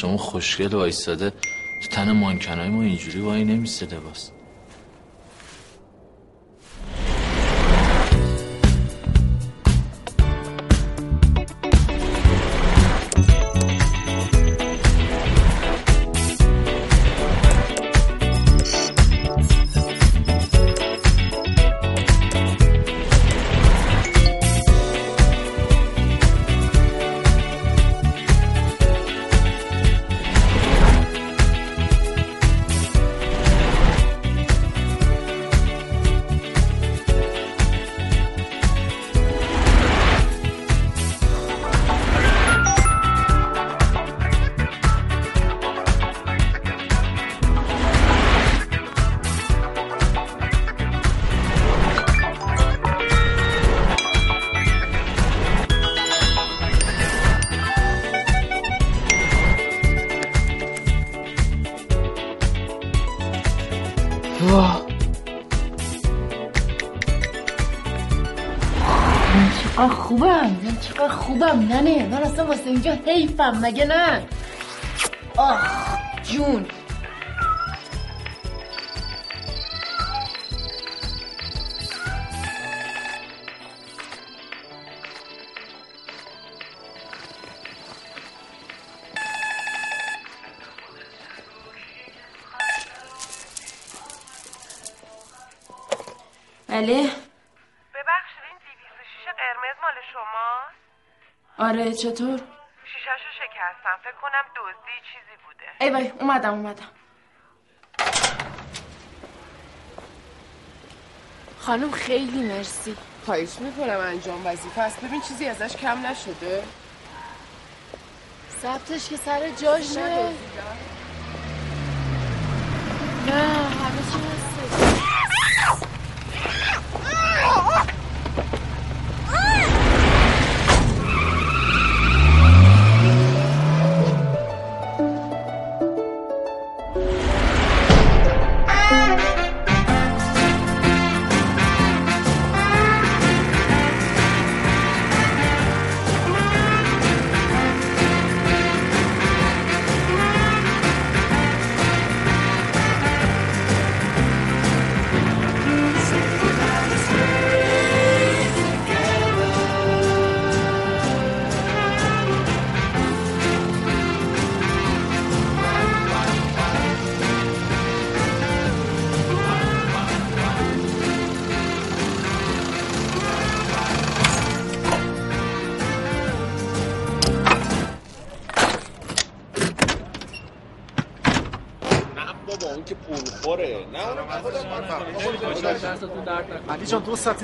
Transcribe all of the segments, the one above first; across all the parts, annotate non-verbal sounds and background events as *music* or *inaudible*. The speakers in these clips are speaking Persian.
شما خوشگل وایستاده تو تن مانکنای ما اینجوری وای نمیسته لباس. خوبم ننه من اصلا واسه اینجا حیفم مگه نه؟ آخ جون. چطور؟ شیشهشو شکستم. فکر کنم دزدی چیزی بوده. ای وای اومدم اومدم. خانم خیلی مرسی. خواهش می‌کنم انجام وظیفه است. ببین چیزی ازش کم نشده. ثبتش که سر جاشه. نه همه چی هسته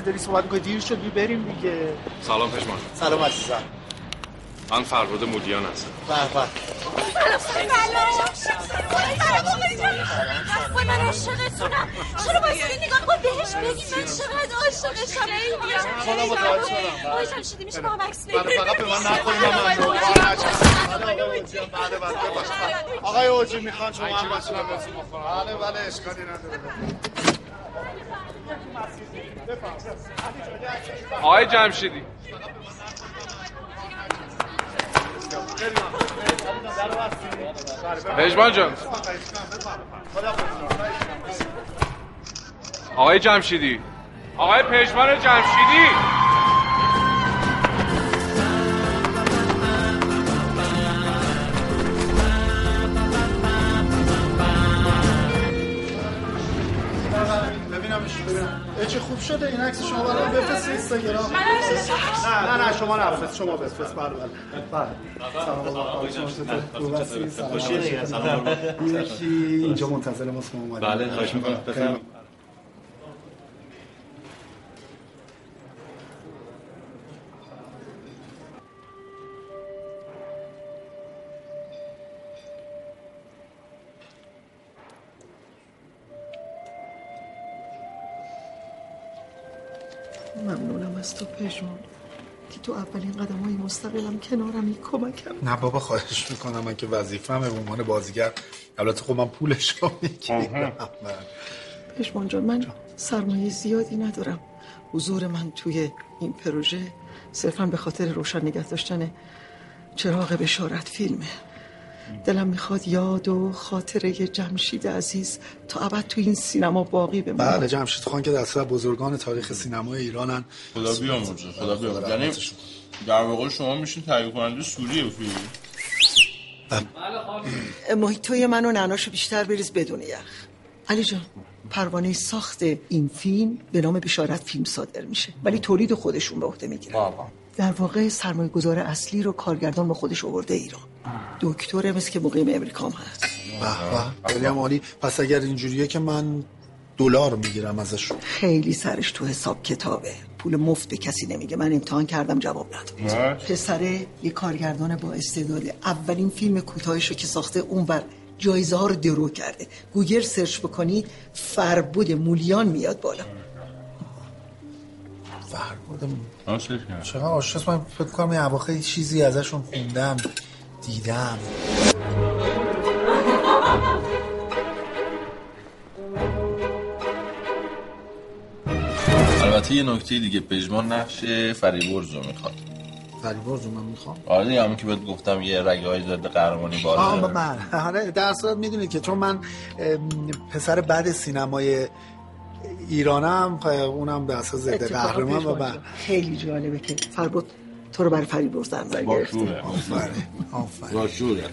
داری صحبت می‌کنی؟ دیر شد بی بریم دیگه. سلام پشمان. سلام عزیزم. من فرباد مولیان هستم. به به. من عاشقتونم. چرا باید نگاه کن بهش بگی من چقدر عاشقشم. خدا متوجه شدم. وای جمشیدی میشه با هم عکس بگیریم فقط به من نکنید من ممنون بله بله ببخشید آقای اوجی می‌خوان شما هم بخورم بله بله اشکالی نداره. آقای جمشیدی. پژمان جان. آقای جمشیدی. آقای پژمان جمشیدی. چه خوب شده این عکس شما برام بفرست اینستاگرام. نه نه نه شما نفرست شما بفرست بله بله. بله. سلام هستی سلام خوشی دیگه، سلام. این یکی اینجا منتظر ماست ما اومدیم. بله، خواهش می‌کنم. بفرمایید. ممنونم از تو پژمان که تو اولین قدم های مستقلم کنارمی کمکم نه بابا خواهش می‌کنم. من که وظیفه‌مه به عنوان بازیگر. البته خب من پولش رو می‌گیرم. پشمان جان من سرمایه زیادی ندارم. حضور من توی این پروژه صرفا به خاطر روشن نگه داشتن چراغ بشارت فیلمه. دلم می‌خواد یاد و خاطره جمشید عزیز تا ابد تو این سینما باقی بمونه. بله جمشید خان که دسته بزرگان تاریخ سینمای ایرانن. خدا بیامرزه خدا بیامرزه. یعنی در واقع شما میشین تهیه کننده سوریه فیلم. محیطای من و نعناشو بیشتر بریز بدون یخ. علی جان پروانه ساخت این فیلم به نام بشارت فیلم صادر میشه. ولی تولید خودشون به عهده می‌گیرن. در واقع سرمایه گذار اصلی رو کارگردان به خودش آورده ایران. دکتره مثل که مقیم امریکام هست. به به. خیلی هم عالی. پس اگر اینجوریه که من دلار می‌گیرم ازش. خیلی سرش تو حساب کتابه. پول مفت به کسی نمیگه. من امتحان کردم جواب نداد. پسره یه کارگردان با استعداده اولین فیلم کوتاهش رو که ساخته اونور جایزه ها رو درو کرده. گوگل search بکنید فربود مولیان میاد بالا. search کردم. چقدر آشناس من فکر کنم این اواخر چیزی ازشون خوندم دیدم. البته یه نکته دیگه پژمان نقش فریبرز رو می‌خواد. فریبرز رو من می‌خوام؟ آره دیگه همون که بهت گفتم یه رگه های ضد قهرمانی بالا آه. من آره در صورت می‌دونید که چون من پسر بعد سینمای ایرانم اونم به اساس ضد قهرمان و جان، خیلی جالبه که فربود تو رو برای باشوره آفرین. آفرین باشوره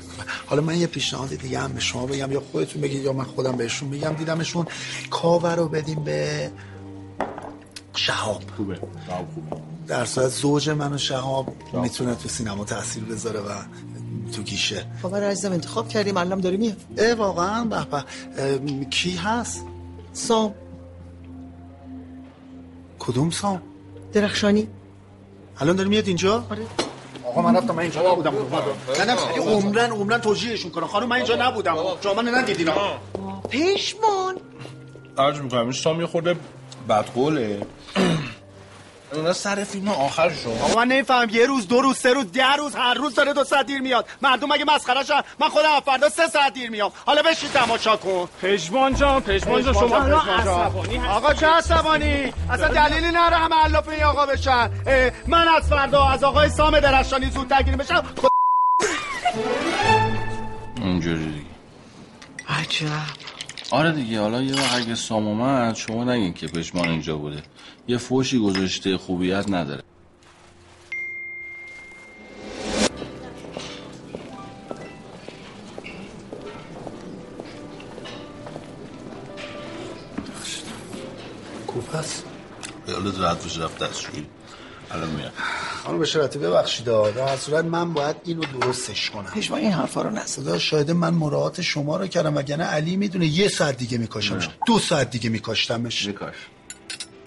حالا من یه پیشنهاد دیگه هم به شما بگم یا خودتون بگید یا من خودم بهشون بگم دیدمشون. کاوه رو بدیم به شهاب. خوبه. در صورت زوج من و شهاب می‌تونه تو سینما تاثیر بذاره و تو گیشه. خبر عزیزم انتخاب کردیم علم داره میاد. واقعا. به کی هست؟ سام. کدوم سام درخشانی. الان داره میاد اینجا؟ آره. آقا من رفتم من اینجا نبودم. نه نه عمرن عمرن توجیهشون کنم خانم من اینجا نبودم. شما من ندیدین. پشمان. عرض می‌کنم این سام یه خورده بدقوله. اونا سر فیلم آخر آقا من نمیفهم یه روز دو روز سه روز ده روز هر روز داره دو ساعت دیر میاد. مردم مگه مسخره شن من خودم از فردا سه ساعت دیر میام. حالا بشین تماشا کن. پژمان جان پژمان جان شما آقا چه عصبانی؟ اصلا دلیلی نره همه علاف این آقا بشن. من از فردا از آقای سام درخشانی زودتر گیر بشم خود اینجوری دیگه. عجب. آره دیگه حالا یه وقت اگه سام اومد شما نگین که پشمان اینجا بوده. یه فوشی گذاشته خوبیت نداره. کوپس یادت رد بشه رفت دستشویی. الان میاد. خانم بشارتی ببخشید. در هر صورت من باید اینو درستش کنم. پشمان این حرفا رو نزد شاهد من مراعات شما رو کردم وگرنه علی می‌دونه یه ساعت دیگه میکاشمش. دو ساعت دیگه میکاشتمش. میکاش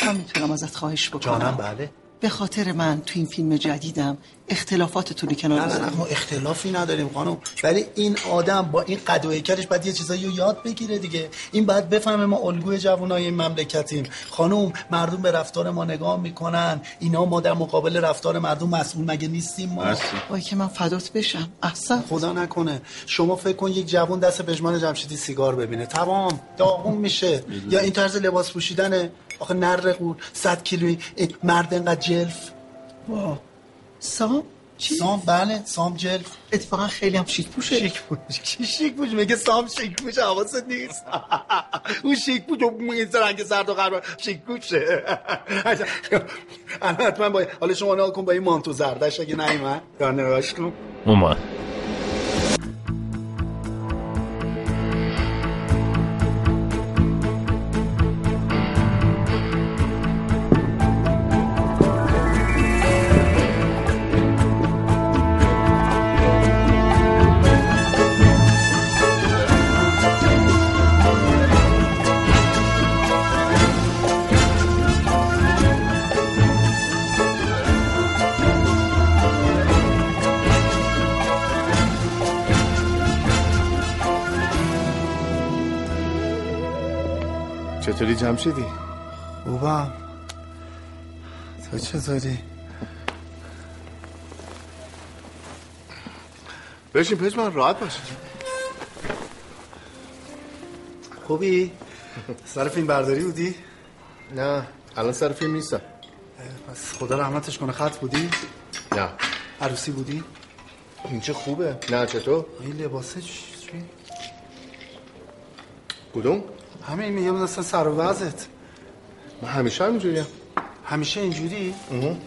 من می‌تونم ازت خواهش بکنم. جانم بله. به خاطر من تو این فیلم جدیدم اختلافاتتون رو کنار نه نه ما اختلافی نداریم خانم. ولی این آدم با این قد و هیکلش باید یه چیزایی رو یاد بگیره دیگه. این باید بفهمه ما الگوی جوانای این مملکتیم. خانم مردم به رفتار ما نگاه می‌کنن. اینا ما در مقابل رفتار مردم مسئول مگه نیستیم ما؟ وای که من فدات بشم. احسن. خدا نکنه. شما فکر کن یک جوان دست پژمان جمشیدی سیگار ببینه. تمام. داغون میشه. یا این طرز لباس پوشیدنه. آخه نر قور صد کیلویی این مرد انقدر جلف. وا. سام؟ چی؟ سام بله سام جلف. اتفاقا خیلی هم شیک پوشه. شیک پوش. کی شیک پوش. میگه سام شیک پوش. حواست نیست. *laughs* اون شیک پوش اون این رنگ زرد و قرمز شیک پوشه. *laughs* الان حتما با حالا شما نگاه کن با این مانتو زردش اگه نیومد. نگاش کن. اومد. جمشیدی؟ خوبم تو چطوری؟ بشین پشمان راحت باش خوبی؟ سر فیلم برداری بودی؟ نه الان سر فیلم نیستم پس خدا رحمتش کنه خط بودی؟ نه عروسی بودی؟ این چه خوبه نه چطور این لباسه چی؟ کدوم همین میگم اصلا سر و وضعت. من همیشه همینجوریم. همیشه اینجوری؟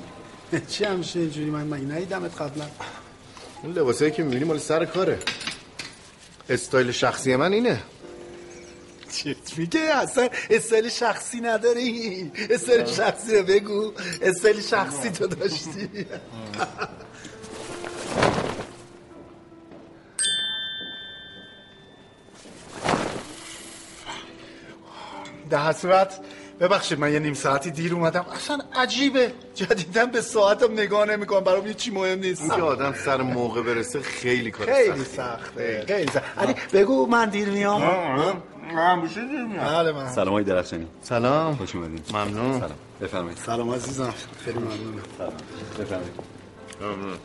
*laughs* چی همیشه اینجوری؟ من مگه ندیدمت قبلا اون لباسایی که می‌بینی مال سر کاره. استایل شخصی من اینه. چیه مگه اصلا استایل شخصی نداری؟ استایل شخصی رو بگو. استایل شخصی تو داشتی. *laughs* در صورت ببخشید من یه نیم ساعتی دیر اومدم. اصلا عجیبه. جدیدن به ساعتم نگاه نمی‌کنم. برام یه چی مهم نیست. اینکه آدم سر موقع برسه خیلی کار خیلی سخته. خیلی. سخته. علی بگو من دیر میام. بله من. سلام های درخشانی. سلام. خوش اومدین. ممنون. سلام. بفرمایید. سلام عزیزم. خیلی ممنونم. سلام. بفرمایید. می‌کنم.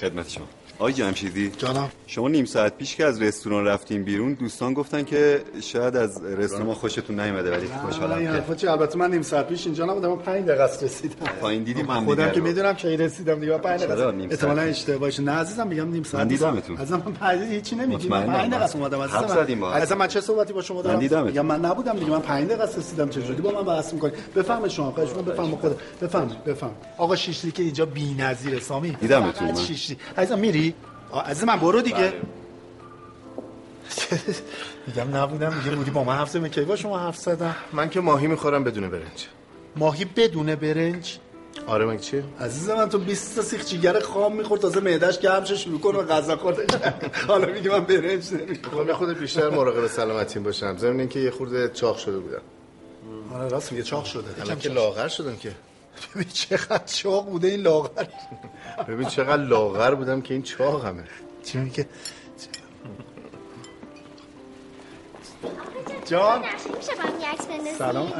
خدمت شما. آقای جمشیدی جانم شما نیم ساعت پیش که از رستوران رفتیم بیرون دوستان گفتن که شاید از رستوران ما خوشتون نیومده ولی خوشحالم این که حرفا چی البته من نیم ساعت پیش اینجا نبودم من 5 دقیقه است رسیدم پایین دیدیم من خودم که. می‌دونم کی رسیدم دیگه 5 چرا دقیقه نیم احتمالاً ساعت؟ اشتباه باشه نه عزیزم میگم نیم ساعت من. دیدمتون. عزیزم من 5 هیچی نمیگی من مطمئنم. 5 دقیقه اومدم عزیزم زدیم. عزیزم من چه صحبتی با شما دارم من دیدمتون. میگم من نبودم دیگه من 5 دقیقه است رسیدم چه جوری با من بحث می‌کنی بفهم شما خواهش می‌کنم بفهم خدا بفهم بفهم آقا شیشلی که اینجا بی‌نظیره سامی دیدمتون من. شیشلی عزیزم میری عزیز من برو دیگه. *laughs* میگم نبودم میگه بودی با من حرف زدم کی با شما حرف زدم؟ من که ماهی می‌خورم بدون برنج. ماهی بدون برنج؟ آره مگه چیه عزیز من تو 20 تا سیخ جیگر خام می‌خورد تازه معدهش گرم شه شروع کنه به غذا خوردن *laughs* حالا میگه من برنج نمی‌خورم. خب خود بیشتر مراقب سلامتیم باشم. ضمن اینکه یه خورده چاق شده بودم. آره راست میگه چاق شده. الان که لاغر شدم که. ببین چقدر چاق بوده این لاغر. ببین چقدر لاغر بودم که این چاقمه. چی میگه؟ جان؟ سلام. سلام.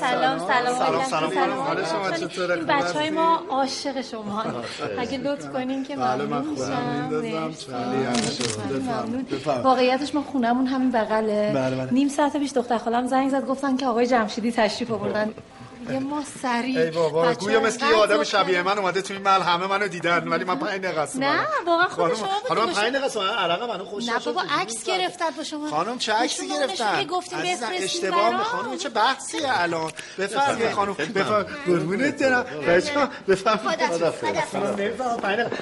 سلام سلام. سلام بچه های ما عاشق شما. اگه لطف کنین که بله من ممنون میشم. واقعیتش ما خونمون همین بغله. بله، بله. نیم ساعت پیش دختر خالم زنگ زد گفتن که آقای جمشیدی تشریف آوردن. یه ما سریع. ای بابا گویا مثل یه آدم شبیه. من اومده تو این محل همه منو دیدن ولی من 5 دقیقه است نه. واقعا خود شما خانم بود 5 دقیقه عرق منو خوش نه بابا عکس گرفتن با شما. خانم چه عکسی گرفتن؟ گفتیم عزیزم، بفرستیم اشتباه. خانم چه بحثیه الان؟ بفرمایید خانم بفرم قربونت برم. بچه‌ها بفرم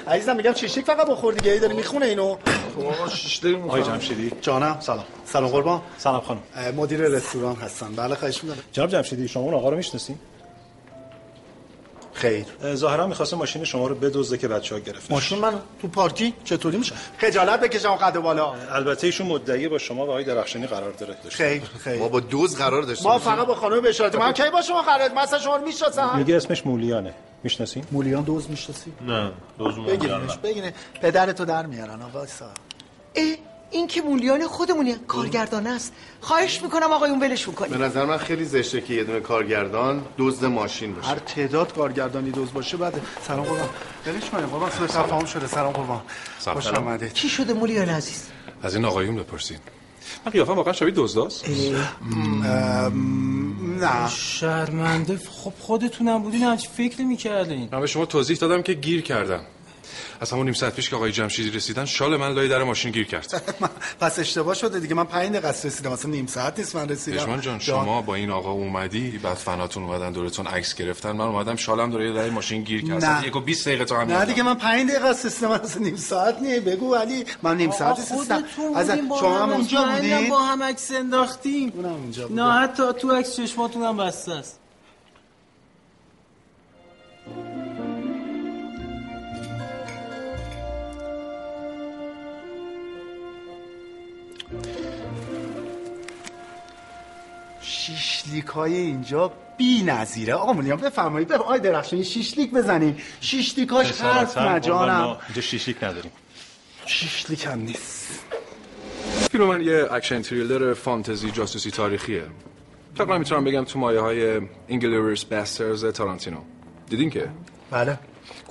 عزیزم میگم چیشیک فقط بخور دیگه ای داری می‌خونه اینو. آقای جمشیدی. جانم سلام. سلام قربان. سلام خانم. مدیر رستوران هستن بله خواهش می‌کنم. جناب جمشیدی شما اون آقا رو می‌شناسین؟ خیر. ظاهرا می‌خواسته ماشین شما رو بدزده که بچه‌ها گرفتن. ماشین من تو پارکی چطوری میشه؟ خجالت بکشم قد بالا. البته ایشون مدعی با شما و آقای درخشانی قرار داره داشته خیر خیر. ما با دوز قرار داشتیم ما فقط با خانم بشارت. من کی با شما قرار من اصلا شما رو می‌شناسم. میگه اسمش مولیانه. می‌شناسین مولیان دوز می‌شناسی؟ نه دوز بگیرینش بگیرین پدرتو در میارن آقا اه این که مولیان خودمونی کارگردانه است. خواهش می‌کنم آقایون ولشون به کنید نظر من خیلی زشته که یه دونه کارگردان دزد ماشین باشه. هر تعداد کارگردانی دوز باشه بعد سلام قربان. دلش کنه قربان سوء تفاهم شده. سلام قربان. خوش آمدید. چی شده مولیان عزیز؟ از این آقایون بپرسید من قیافم واقعا شبیه دزداست نه. شرمنده خب خودتونم بودین همچی فکر می‌کردین. من به شما توضیح دادم که گیر کردم. از همون نیم ساعت پیش که آقای جمشیدی رسیدن شال من لای در ماشین گیر کرد. *laughs* پس اشتباه شده دیگه. من 5 دقیقه رسیدم. اصلا نیم ساعت نیست من رسیدم. پشمان جان شما با این آقا اومدی؟ بعد فناتون اومدن دورتون عکس گرفتن. من اومدم شالم داره لای ماشین گیر کرد. نه. اصلا یک و 20 دقیقه تا همین نه دیگه من 5 دقیقه رسیدم. اصلا نیم ساعت نیه بگو علی. من نیم ساعت رسیدم. از شما هم اونجا بودین؟ با هم عکس انداختیم اونم اونجا نه حتی تو عکس چشماتون هم بسته است. شیشلیک های اینجا بی نظیره. آقا مولیان بفرمایید. بف... آی درخشانی شیشلیک بزنیم شیشلیکاش حرف نجانم اینجا شیشلیک نداریم. شیشلیک هم نیست. فیلم من یه اکشن تریلر فانتزی جاسوسی تاریخیه. تقریبا می‌تونم بگم تو مایه های Inglourious Basterds تارانتینو. دیدین که؟ بله.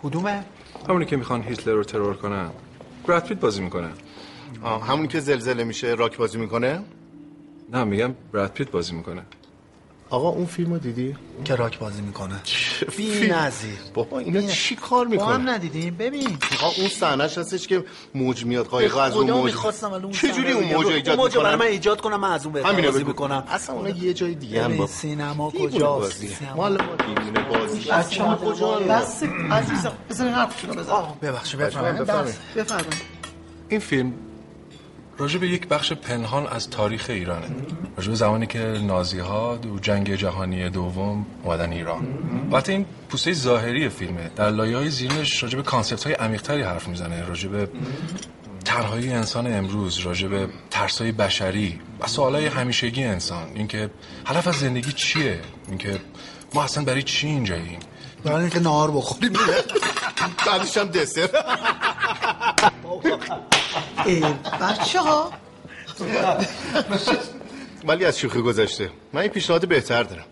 کدومه؟ همونی که می‌خوان هیتلر رو ترور کنن. براد پیت بازی می‌کنه آه همونی که زلزله میشه راک بازی می‌کنه؟ نه میگم براد پیت بازی می‌کنه. آقا اون فیلم رو دیدی؟ که راک بازی می‌کنه. بی فیلم؟ نظیر. بابا اینا چی کار می‌کنه؟ با هم ندیدیم. ببین. آقا اون صحنهش هستش که موج میاد قایقا از خدا موج. اون چه جوری اون موج. ایجاد اون موج رو برای من ایجاد کنم من از اون بهتر بازی. می‌کنم اصلا اونا یه جای دیگه هم با سینما کجاست. مال ما دیوونه بازی. کجا بس عزیزم بزن ببخشید بفرمایید، بفرمایید. بفرمایید. این فیلم راجع به یک بخش پنهان از تاریخ ایرانه. راجع به زمانی که نازی ها دو جنگ جهانی دوم اومدن ایران. البته این پوسته ظاهری فیلمه. در لایه های زیرش راجع به کانسپت های عمیقتری حرف می‌زنه. راجع به تنهایی انسان امروز راجع به ترس های بشری و سوالای همیشگی انسان. اینکه هدف از زندگی چیه؟ اینکه ما اصلا برای چی اینجاییم؟ برای اینکه نهار بخوریم. بعدش هم دسر. *laughs* بچه ها ولی از شوخی گذشته. من این پیشنهاد بهتر دارم.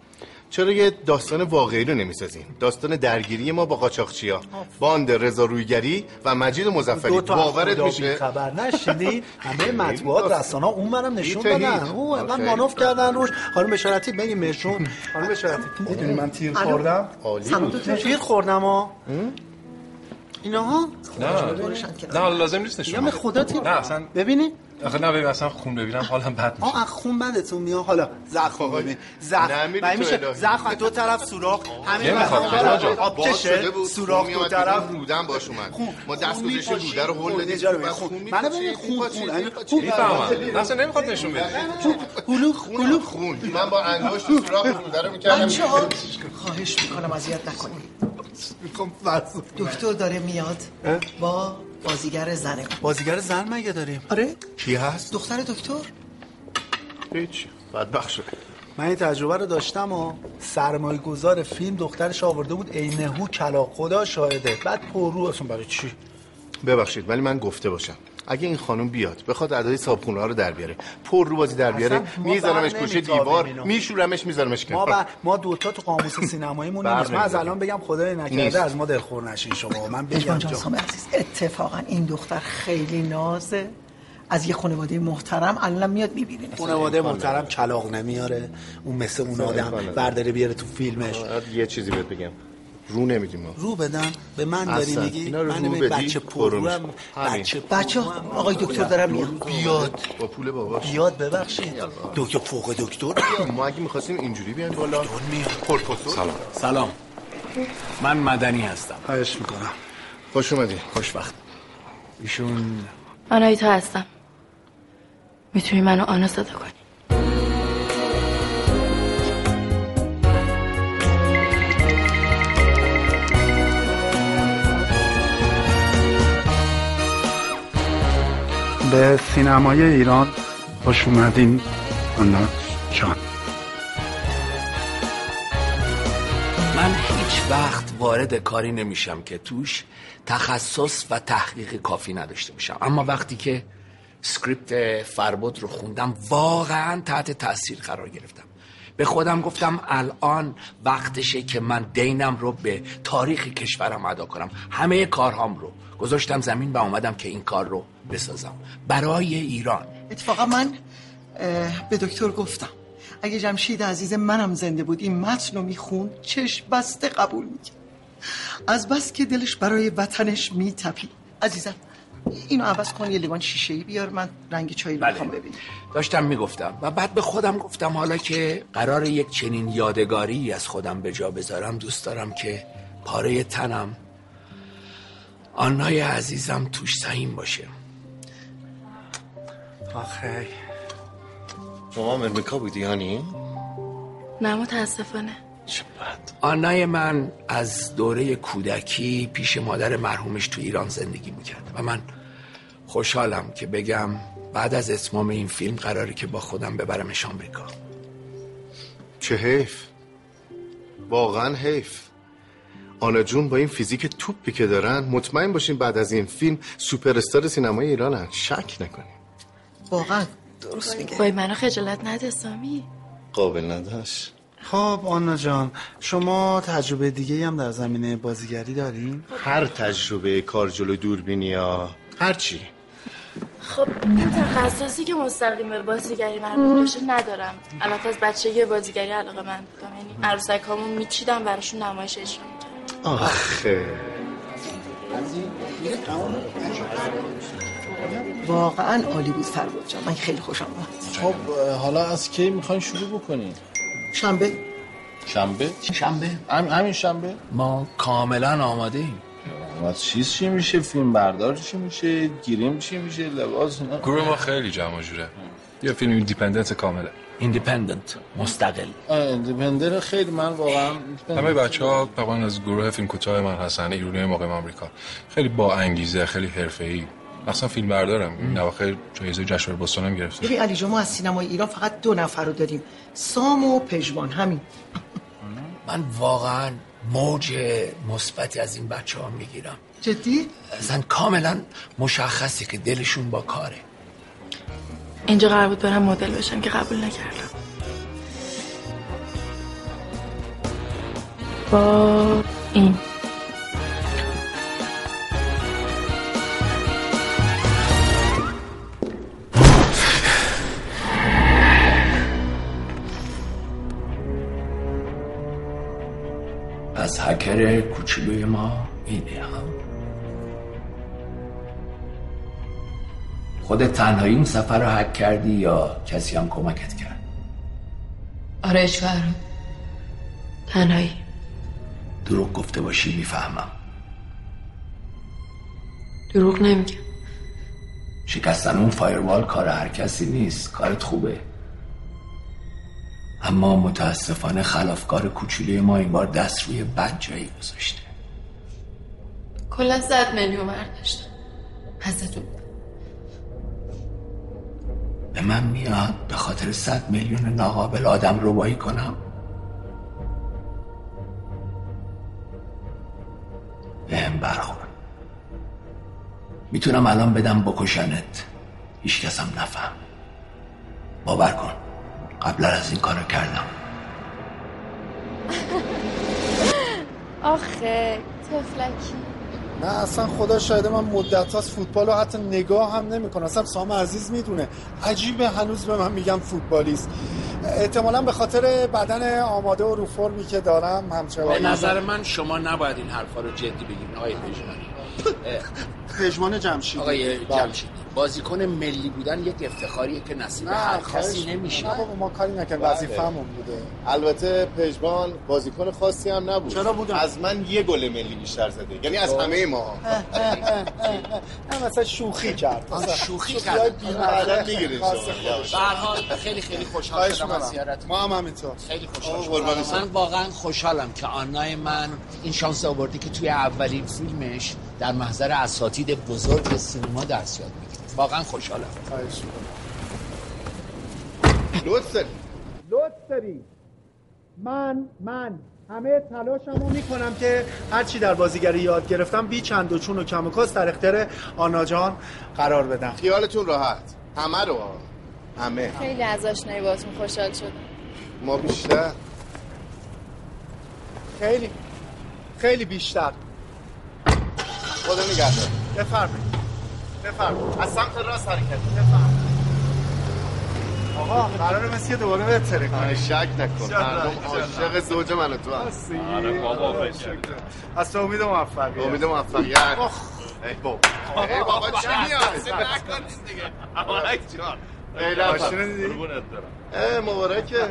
چرا یه داستان واقعی رو نمی‌سازیم داستان درگیری ما با قاچاقچیا باند رضا رویگری و مجید مزفری دو تا باورت میشه؟ خبر نشیدی همه مطبوعات رسانه اون منم نشون. دادن. او انقدر خیلی مانوف کردن روش. خانم بشارتی بگیم بهشون. خانم بشارتی. می‌دونی من تیر خوردم؟ عالی بود. تیر خوردم ها؟ اینا ها نه نه لازم نیست نشون یا به. خدا نه اصلا ببینید آخه نه ببین اصلا خون ببینم حالم بد میشه. آه از خون بدتون میاد. حالا زخم ببین. زخم. میشه. زخم؟ دو طرف سوراخ. جان. آب کشه بود سوراخ دو طرف رودن باش اومد. ما دست میپاشید. روده رو هل خون. دادیم خون. میپاشید، ببین خون. خون. یعنی می‌فهمم. اصلا نمی‌خواد نشون بده هلو خون. خون. من با انگشت سوراخ روده رو می‌کردم. خواهش می‌کنم اذیت نکنید. می‌خوام فرض دکتر داره میاد با بازیگر زنه بازیگر زن مگه داریم؟ آره. کی هست؟ دختر دکتر. هیچ. بدبخت شد من این تجربه رو داشتم و سرمایه گذار فیلم دخترش آورده بود عینهو کلا خدا شاهده. بعد پررو اصلا برای چی؟ ببخشید ولی من گفته باشم. اگه این خانم بیاد بخواد ادای صابخونه ها رو در بیاره. پر رو بازی در بیاره. ما میذارمش گوشه دیوار. میشورمش میذارمش ما کنار. ب... ما دوتا تو قاموس سینماییمون نیست. من از. الان بگم خدای. نکرده از ما دلخور نشین شما. من بگم جان عزیز اتفاقا این دختر خیلی نازه. از یه خانواده محترم الان میاد می‌بینین خانواده محترم کلاق نمیاره. اون مثل اون آدم برداره بیاره تو فیلمش. یه چیزی بهت بگم. رو نمیدیم ما. رو بدم به من داری اصلا. میگی؟ اینا رو من رو به بدی، بچه پرو. بچه بچه آقای دکتر دارم میاد بیاد. با پول باباش. بیاد ببخشید. دکتر فوق دکتر. ما اگه می‌خواستیم اینجوری بیایم بالا. پرپسور سلام. سلام. من مدنی هستم. خواهش می‌کنم. خوش اومدی. خوش وقت ایشون آنایتا هستم. می‌تونی منو آنا صدا کنی. به سینمای ایران خوش اومدین. آنا جان. من هیچ وقت وارد کاری نمیشم که توش تخصص و تحقیق کافی نداشته باشم. اما وقتی که سکریپت فربود رو خوندم واقعا تحت تاثیر قرار گرفتم. به خودم گفتم الان وقتشه که من دینم رو به تاریخ کشورم ادا کنم. همه کارهام رو. گذاشتم زمین و اومدم که این کار رو بسازم. برای ایران. اتفاقا من به دکتر گفتم اگه جمشید عزیز منم زنده بود این متن رو می‌خوند چشم بسته قبول می‌کرد. از بس که دلش برای وطنش میتپی. عزیزم اینو عوض کن یه لیوان شیشه ای بیار من رنگ چای رو بله. ببینم. داشتم می‌گفتم و بعد به خودم گفتم حالا که قرار یک چنین یادگاری از خودم به جا بذارم دوست دارم که پاره تنم آنای عزیزم توش سهیم باشه. آخه. شما امریکا بودی هانی؟ نه متاسفانه. آنای من از دوره کودکی پیش مادر مرحومش تو ایران زندگی می‌کرد و من خوشحالم که بگم بعد از اتمام این فیلم قراره که با خودم ببرمش آمریکا. چه حیف. واقعا حیف. آنا جون با این فیزیک توپی که دارن مطمئن باشین بعد از این فیلم سوپر استار سینمای ایرانن. شک نکنین. واقعا. درست میگه. وای منو خجالت نده سامی. قابل نداشت. خب آنا جان شما تجربه دیگه هم در زمینه بازیگری دارین؟ هر تجربه کار جلو دوربینی ها. هر چی. خب این تخصصی که مستقیم به بازیگری مربوط بشه ندارم. البته از بچگی بازیگری علاقه من بودم. یعنی عروسک هامون میچیدم براشون نمایش اجرا می‌کردم. آخه. واقعا عالی بود فرباد جان. من خیلی خوشم اومد. خب حالا از کی می‌خواین شروع بکنین شنبه. شنبه؟ شنبه. هم همین شنبه؟ ما کاملا آماده ایم از چیز چی میشه؟ فیلم بردار چی میشه؟ گیریم چی میشه؟ لباس اینا؟ گروه ما خیلی جمع جوره. یه فیلم independent کامله. independent. مستقل. independent خیلی. من واقعا همه بچه ها از گروه فیلم کوتاه من هستن ایرانی مقیم آمریکا. خیلی با انگیزه خیلی حرفه‌ای. مثلا فیلم بردارم این اواخر جایزه جشنواره بوستون هم گرفته. ببین علی جان ما از سینمای ایران فقط دو نفر رو داریم. سام و پژمان همین. من واقعا موج مثبتی از این بچه ها می‌گیرم. جدی؟ اصلا کاملا مشخصه که دلشون با کاره. اینجا قرار بود برم مدل بشم که قبول نکردم. با این. از هکر کوچولوی ما اینه هم خودت تنهایی این سفر رو حک کردی یا کسی هم کمکت کرد؟ آره اشوهر تنهایی. دروغ گفته باشی می‌فهمم. دروغ نمیگم. شکستن اون فایروال کار هر کسی نیست کارت خوبه. اما متاسفانه خلافکار کوچولوی ما این بار دست روی بد جایی گذاشته. کلا صد میلیون برداشتم ازتون. به من میاد به خاطر صد میلیون ناقابل آدم روبایی کنم؟ به هم برخور می‌تونم الان بدم بکشنت. هیچ کسم نفهم. باور کن. قبلا از این کارو کردم. *laughs* آخه تفلکی. نه اصلا خدا شاهده من مدت هاست فوتبال رو حتی نگاه هم نمی‌کنم. اصلا سام عزیز می‌دونه. عجیبه هنوز به من میگم فوتبالیست. احتمالا به خاطر بدن آماده و رو فرمی که دارم همچنان به نظر من شما نباید این حرفا رو جدی بگیرین آقای پژمانی. *laughs* پژمان جمشیدی. آقای بله. جمشیدی. بازیکن ملی بودن یک افتخاریه که نصیب هر کسی نمیشه نه بابا ما کاری نکردیم بله. وظیفه‌مون بوده البته پژمان بازیکن خاصی هم نبود چرا بودن؟ از من یه گل ملی بیشتر زده یعنی از همه ما *laughs* نه مثلا شوخی کرد مثلا شوخی کرد. بعداً می‌گیرین شما. خاص خودش. به هر حال خیلی خیلی خوشحال شدم از. زیارت ما هم همینطور خیلی خوشحال شدم. من واقعا خوشحالم که آنای من این شانس آوردی که توی اولین فیلمش در محضر اساتید بزرگ سینما درس یاد بگیره واقعا خوشحالم. داری. لطف داری. من من همه تلاشمو می‌کنم که هرچی در بازیگری یاد گرفتم بی چند و چون و کم و کاس در اختیار آنا جان قرار بدم. خیالتون راحت. همه رو؟ همه. خیلی از آشنایی باتون خوشحال شدم. ما بیشتر. خیلی خیلی بیشتر. خدا نگهدار. بفرمایید. بفرمایید. از سمت راست حرکت بفرمایید. آقا قراره مثل دوباره بهتره آره، کنی شک نکن. مردم عاشق زوج من و تو. هست آره بابا از تو امید موفقیت. امید موفقیت. ای بابا. ای بابا. چی میاد *laughs* *laughs* ای ماشین دیدی؟ ای مبارکه.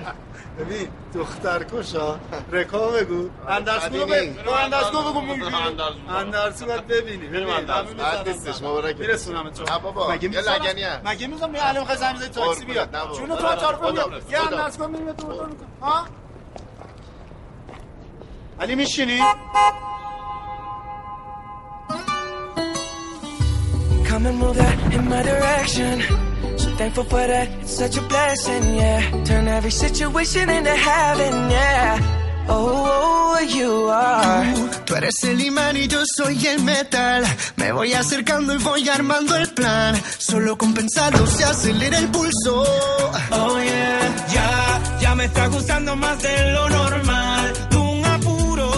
ببین دختر کشا رکا بگو. اندرسگو رو بگو. اندرسگو بگو میگی اندرسگو باید ببینی ببین بد نیستش مبارکه. میرسونم تو. بابا مگه می‌ذارم؟ لگنی مگه میزم یه الان خواهی زمین تاکسی بیاد. جون تو میاد حافظ، یه خدا. اندرسگو میریم تو. ها؟ علی میشینی؟ Come and move that in my direction. Thankful for that, it's such a blessing, yeah. Turn every situation into heaven, yeah. Oh, oh, you are. Tú eres el imán y yo soy el metal. Me voy acercando y voy armando el plan. Solo con pensarlo se acelera el pulso. Oh, yeah. Ya, ya me me está gustando más de lo normal. De un apuro.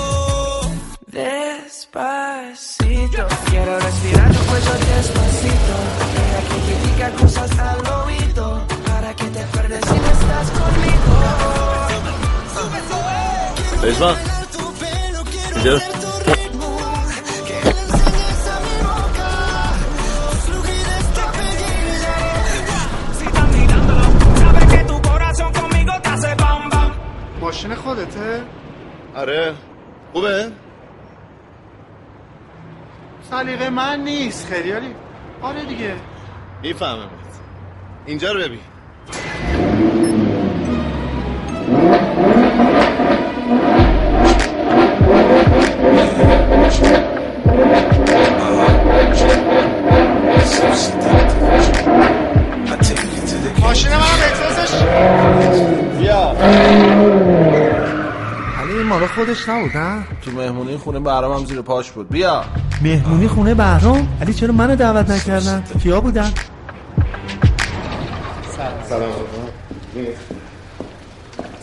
Despacito. Quiero respirar tu cuello despacito. Diga cosas al oído. Para que te pierdas si no estás conmigo. پشمان اینجا Si estás mirándolo, sabes que tu corazón conmigo te hace bam bam. ماشین خودته؟ آره خوبه؟ سلیقه من نیست خیلیالی آره دیگه می‌فهمم. اینجا رو ببین. ماشین من احساسش بیا. این مالا خودش نبود نه؟ تو مهمونی خونه برام هم زیر پاش بود. بیا. مهمونی خونه بهرام؟ علی چرا منو دعوت نکردن؟ کیا بودن؟ سلام.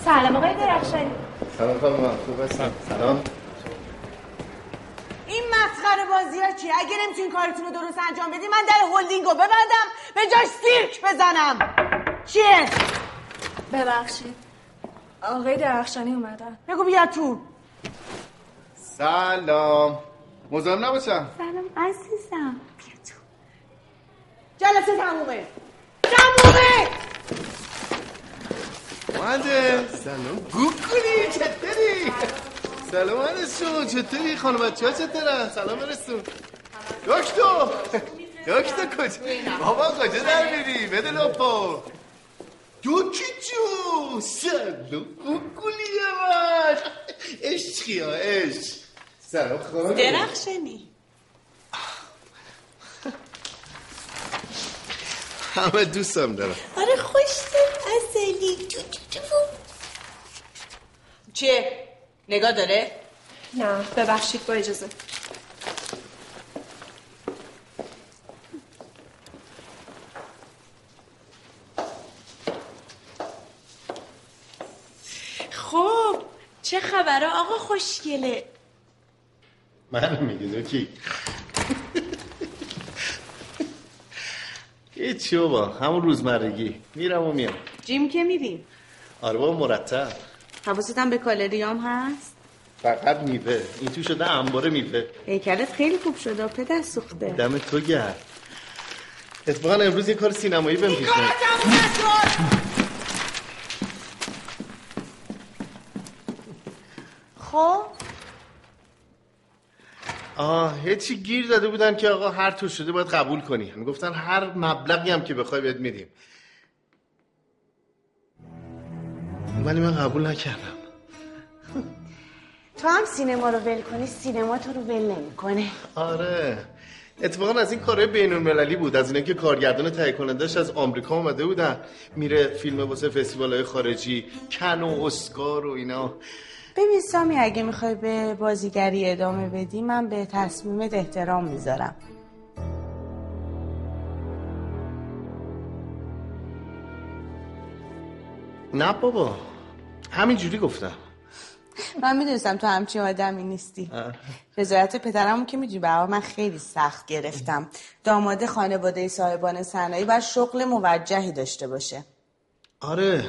سلام آقای درخشانی سلام خانم خوب هستم سلام. این مسخره بازی ها چیه؟ اگه نمی‌تونین کارتون رو درست انجام بدین من در هلدینگ رو ببندم به جاش سیرک بزنم. چیه؟ ببخشید. آقای درخشانی اومدن. بگو بیا تو. سلام. مزاحم نباشم. سلام عزیزم. بیا تو. جلسه تمومه. تمومه مهنده سلام. گوگلی چطوری؟ سلام انسون چطوری خانم بچه ها چطورن سلام برسون. دکتر! دکتر کجا؟ بابا کجا در میری؟ بده لپا دوکی جو سلام. گوگلی من عشقی ها عشق. سلام خانم. درخشنی همه دوستم دارم. آره خوش اصلی تو تو تو چیه؟ نگاه داره؟ نه ببخشید با اجازه. خب چه خبره؟ آقا خوشگله. من میگی دوکی هیچی بابا همون روزمرگی. میرم و میام. جیم که میریم آره بابا مرتب. حواست هم به کالریام هست. فقط میوه. این تو شده انباره میوه. هیکلت خیلی خوب شده پدر سوخته. دم تو گرد اتفاقا امروز یه کار سینمایی بهم پیش. خب؟ آه هیچی گیر داده بودن که آقا هر تو شده باید قبول کنی. می‌گفتن هر مبلغی هم که بخوای بهت میدیم. ولی من قبول نکردم. تو هم سینما رو ول کنی سینما تو رو ول نمی‌کنه. آره. اتفاقا از این کارهای بین المللی بود. از اینا که کارگردان تهیه کنندش از آمریکا اومده بودن. میره فیلم واسه فستیوال های خارجی کن و اسکار و اینا. ببین سامی اگه می‌خوای به بازیگری ادامه بدی من به تصمیمت احترام می‌ذارم. نه بابا همینجوری گفتم. من می‌دونستم تو همچین آدمی نیستی. رضایت پدرمو که می‌دونی برای من خیلی سخت گرفتم. داماد خانواده صاحبان صنایع باید شغل موجهی داشته باشه. آره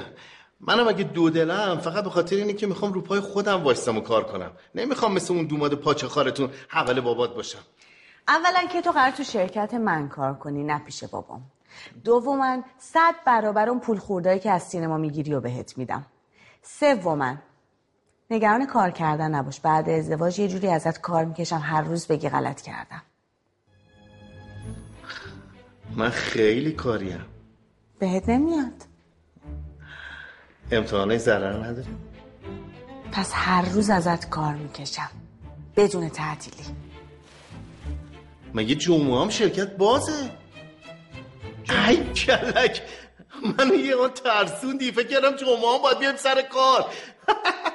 منم اگه دو دلم فقط به خاطر اینه که می‌خوام رو پای خودم وایستم و کار کنم. نمی‌خوام مثل اون دوماد پاچه خارتون حول بابات باشم. اولا که تو قرار تو شرکت من کار کنی نه پیش بابام. دوما صد برابر اون پول خوردهایی که از سینما می‌گیری و بهت میدم. سوما نگران کار کردن نباش. بعد ازدواج یه جوری ازت کار می‌کشم هر روز بگی غلط کردم. من خیلی کاریم. بهت نمیاد. امتحانه ضرر نداره پس هر روز ازت کار می‌کشم بدون تعطیلی. مگه جمعه هم شرکت بازه؟ ای کلک من یه آن ترسوندی. فکر کردم جمعه هم باید بیایم سر کار. *laughs*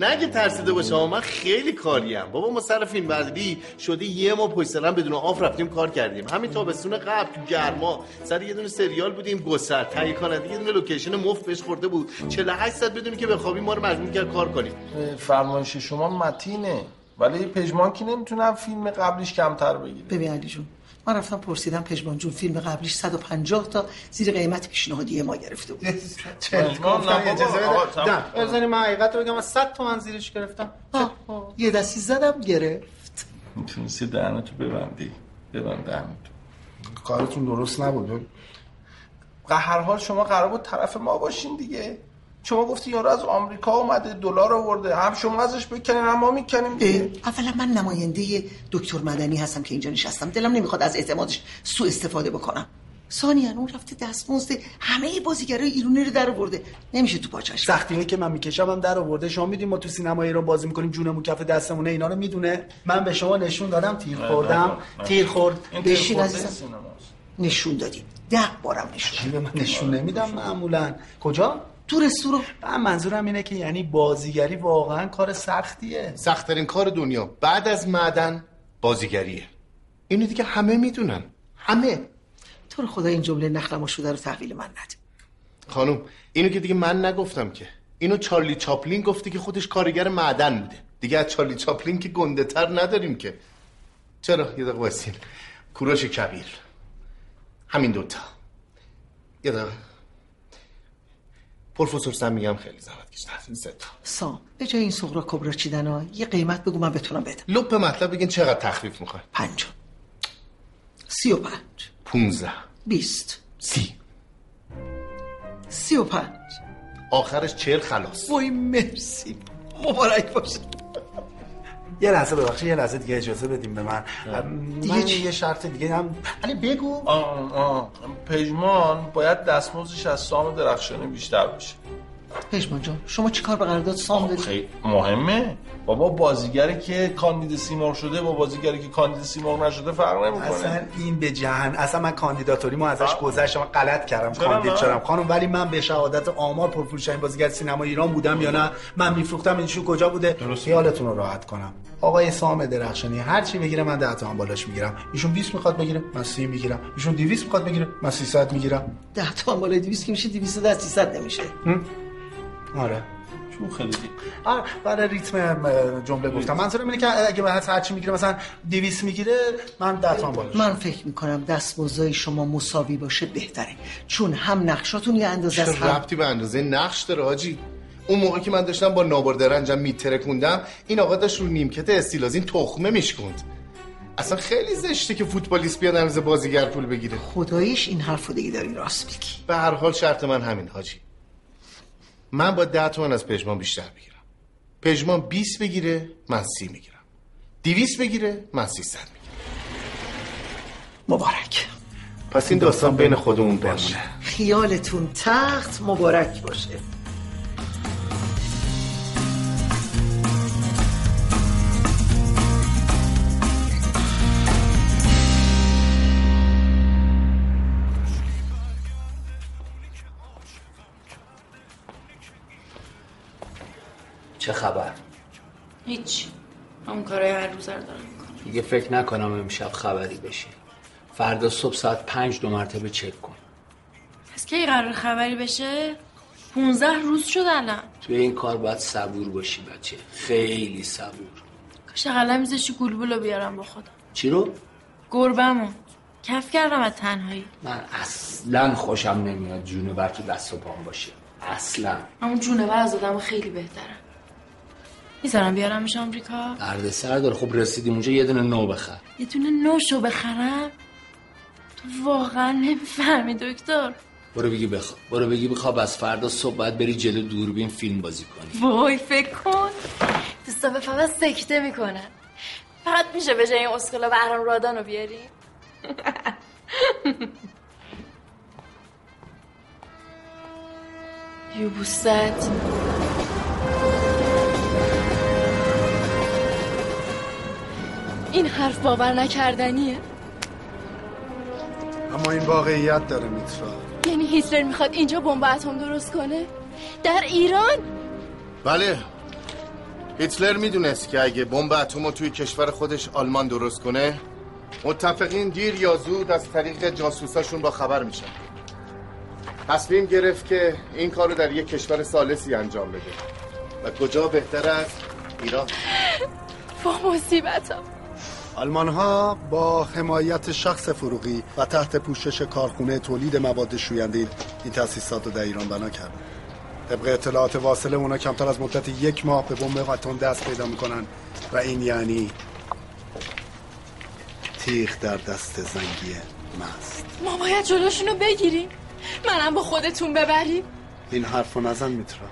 نه اگه ترسیده باشه اما من خیلی کاریم. بابا ما سر فیلم برداری شده یه ما پشت سرم بدون آف رفتیم کار کردیم. همین تابستون قبل تو گرما. سر یه دونه سریال بودیم گسر تهیه کننده یه دونه لوکیشن مفت بهش خورده بود. 48 ساعت بدونی که بخوابیم ما رو مجبور کرد کار کنیم. فرمایش شما متینه. ولی پژمان که نمی‌تونم فیلم قبلیش کمتر بگیره ببین علی جون من رفتم پرسیدم پژمان جون فیلم قبلیش 150 تا زیر قیمت پیشنهادی ما گرفته بود. *laughs* *laughs* اجازه من حقیقت رو بگم من 100 تومن زیرش گرفتم. یه دستی زدم گرفت. می‌تونستی دهنتو ببندی. ببند دهنتو. کارتون درست نبود. به هر حال شما قرار بود طرف ما باشین دیگه. شما گفتی یارو از آمریکا اومده دلار آورده. هم شما ازش بکنین هم ما می‌کنیم اولا من نماینده دکتر مدنی هستم که اینجا نشستم. دلم نمی‌خواد از اعتمادش سوء استفاده بکنم. ثانیا اون رفته دستمزد همه بازیگرای ایرانی رو در آورده. نمیشه تو پاچش سختی اینه که من می‌کشم هم در آورده. شما می‌دونید ما تو سینما ایران بازی می‌کنیم جونمون کف دستمونه اینا رو می‌دونه. من به شما نشون دادم تیر خوردم. تیر خورد. این تیر بشین عزیزم. نشون دادی. ده بارم نشون به من نشون نمیدم معمولا. کجا؟ تو رستوران. من منظورم اینه که یعنی بازیگری واقعا کار سختیه. سختترین کار دنیا. بعد از معدن بازیگریه. اینو دیگه همه می‌دونن. همه. تو رو خدا این جمله نخلم شده رو تحویل من نده. خانم اینو که دیگه من نگفتم که. اینو چارلی چاپلین گفته که خودش کارگر معدن بوده. دیگه از چارلی چاپلین که گنده تر نداریم که. چرا؟ یه دقیقه واسین کوروش کبیر. همین دوتا. یه دقیقه. پروفسور سم میگم خیلی زحمت کشیدن این سه تا سام به جای این سغرا کبرا چیدن ها یه قیمت بگو من بتونم بدم. لپ مطلب بگین چقدر تخفیف می‌خوای؟ پنج. سی و پنج. پونزه بیست. سی. سی و پنج. آخرش چهل خلاص. وای مرسی. مبارک باشه. یه لحظه ببخشید یه لحظه دیگه اجازه بدیم به من. من چی؟ یه شرط دیگه هم. علی بگو. آه آه. پژمان باید دستمزدش از سام درخشانی بیشتر باشه. پشمان جان شما چیکار به قرارداد سام داری خیلی مهمه. بابا بازیگری که کاندید سیمرغ شده با بازیگری که کاندید سیمرغ نشده فرق نمی‌کنه. اصلا این به جهن اصلا من کاندیداتوری ما ازش گذشتم غلط کردم کاندید؟ شدم. خانم ولی من به شهادت آمار پرفروشترین بازیگر سینما ایران بودم یا نه؟ من میفروختم این شو کجا بوده؟ خیالتون رو راحت کنم. آقای سام درخشانی هر چی بگیره من 10 تومن بالاش می‌گیرم. ایشون 20 می‌خواد بگیره من 30 می‌گیرم. ایشون 200 می‌خواد بگیره من 300 می‌گیرم. ده تا بالای 200 که میشه 200 در 300 نمیشه. آره. چون خیلی آره برای ریتم جمله گفتم. منظورم اینه که اگه من هر چی می‌گیره مثلا 200 می‌گیره من 10 تومن بالاش من فکر می‌کنم دستمزدای شما مساوی باشه بهتره. چون هم نقشاتون یه اندازه است هم ربطی به اندازه نقش داره حاجی اون موقع که من داشتم با نابردرنجم میترکوندم این آقا داشت رو نیمکت استیلازین تخمه میشکوند. اصلا خیلی زشته که فوتبالیست بیاد اندازه بازیگر پول بگیره. خداییش این حرفو دیگه داری راست میگی. به هر حال شرط من همین حاجی من با ده تومن از پژمان بیشتر بگیرم پژمان 20 بگیره من 30 می‌گیرم. 200 بگیره من 300 می‌گیرم. مبارک. پس این داستان بین خودمون باشه. خیالتون تخت مبارک باشه. چه خبر؟ هیچ. همون کارهای هر روز رو دارم. می‌کنم دیگه فکر نکنم امشب خبری بشه. فردا صبح ساعت پنج دو مرتبه چک کن. پس کی قرار خبری بشه؟ 15 روز شد الان. توی این کار باید صبور باشی بچه. خیلی صبور. کاش اقلا میزشی گلبولو بیارم با خودم چی رو؟ گربمو کف کردم از تنهایی. من اصلا خوشم نمیاد جونور تو دست و پام باشه. اصلا. همون جونور از آدم خیلی بهترن می‌ذارم بیارمش آمریکا؟ درد سر داره. خب رسیدیم اونجا یه دونه نو بخر. یه دونه نوشو بخرم؟ تو واقعا نمی‌فهمی دکتر. برو بگی بخواب برو بگی بخواب از فردا صبح باید بری جلو دوربین فیلم بازی کنی. وای فکر کن. دوستا به فقط سکته می‌کنن. فقط میشه به جای این اسکولا بهرام رادانو بیاری؟ *laughs* یوبوست این حرف باور نکردنیه؟ اما این واقعیت داره میترا. یعنی هیتلر می‌خواد اینجا بمب اتم درست کنه؟ در ایران؟ بله. هیتلر می‌دونست که اگه بمب اتم رو توی کشور خودش آلمان درست کنه متفقین دیر یا زود از طریق جاسوساشون با خبر میشن. تصمیم گرفت که این کار رو در یک کشور سالسی انجام بده. و کجا بهتر از ایران؟ با مصیبتم. آلمان ها با حمایت شخص فروغی و تحت پوشش کارخونه تولید مواد شوینده این تأسیسات رو در ایران بنا کردن. طبق اطلاعات واصله اونا کمتر از مدت یک ماه به بمب اتم دست پیدا می‌کنن و این یعنی تیغ در دست زنگی مست. ما باید جلوشونو بگیریم. منم با خودتون ببریم. این حرف نزن میترا.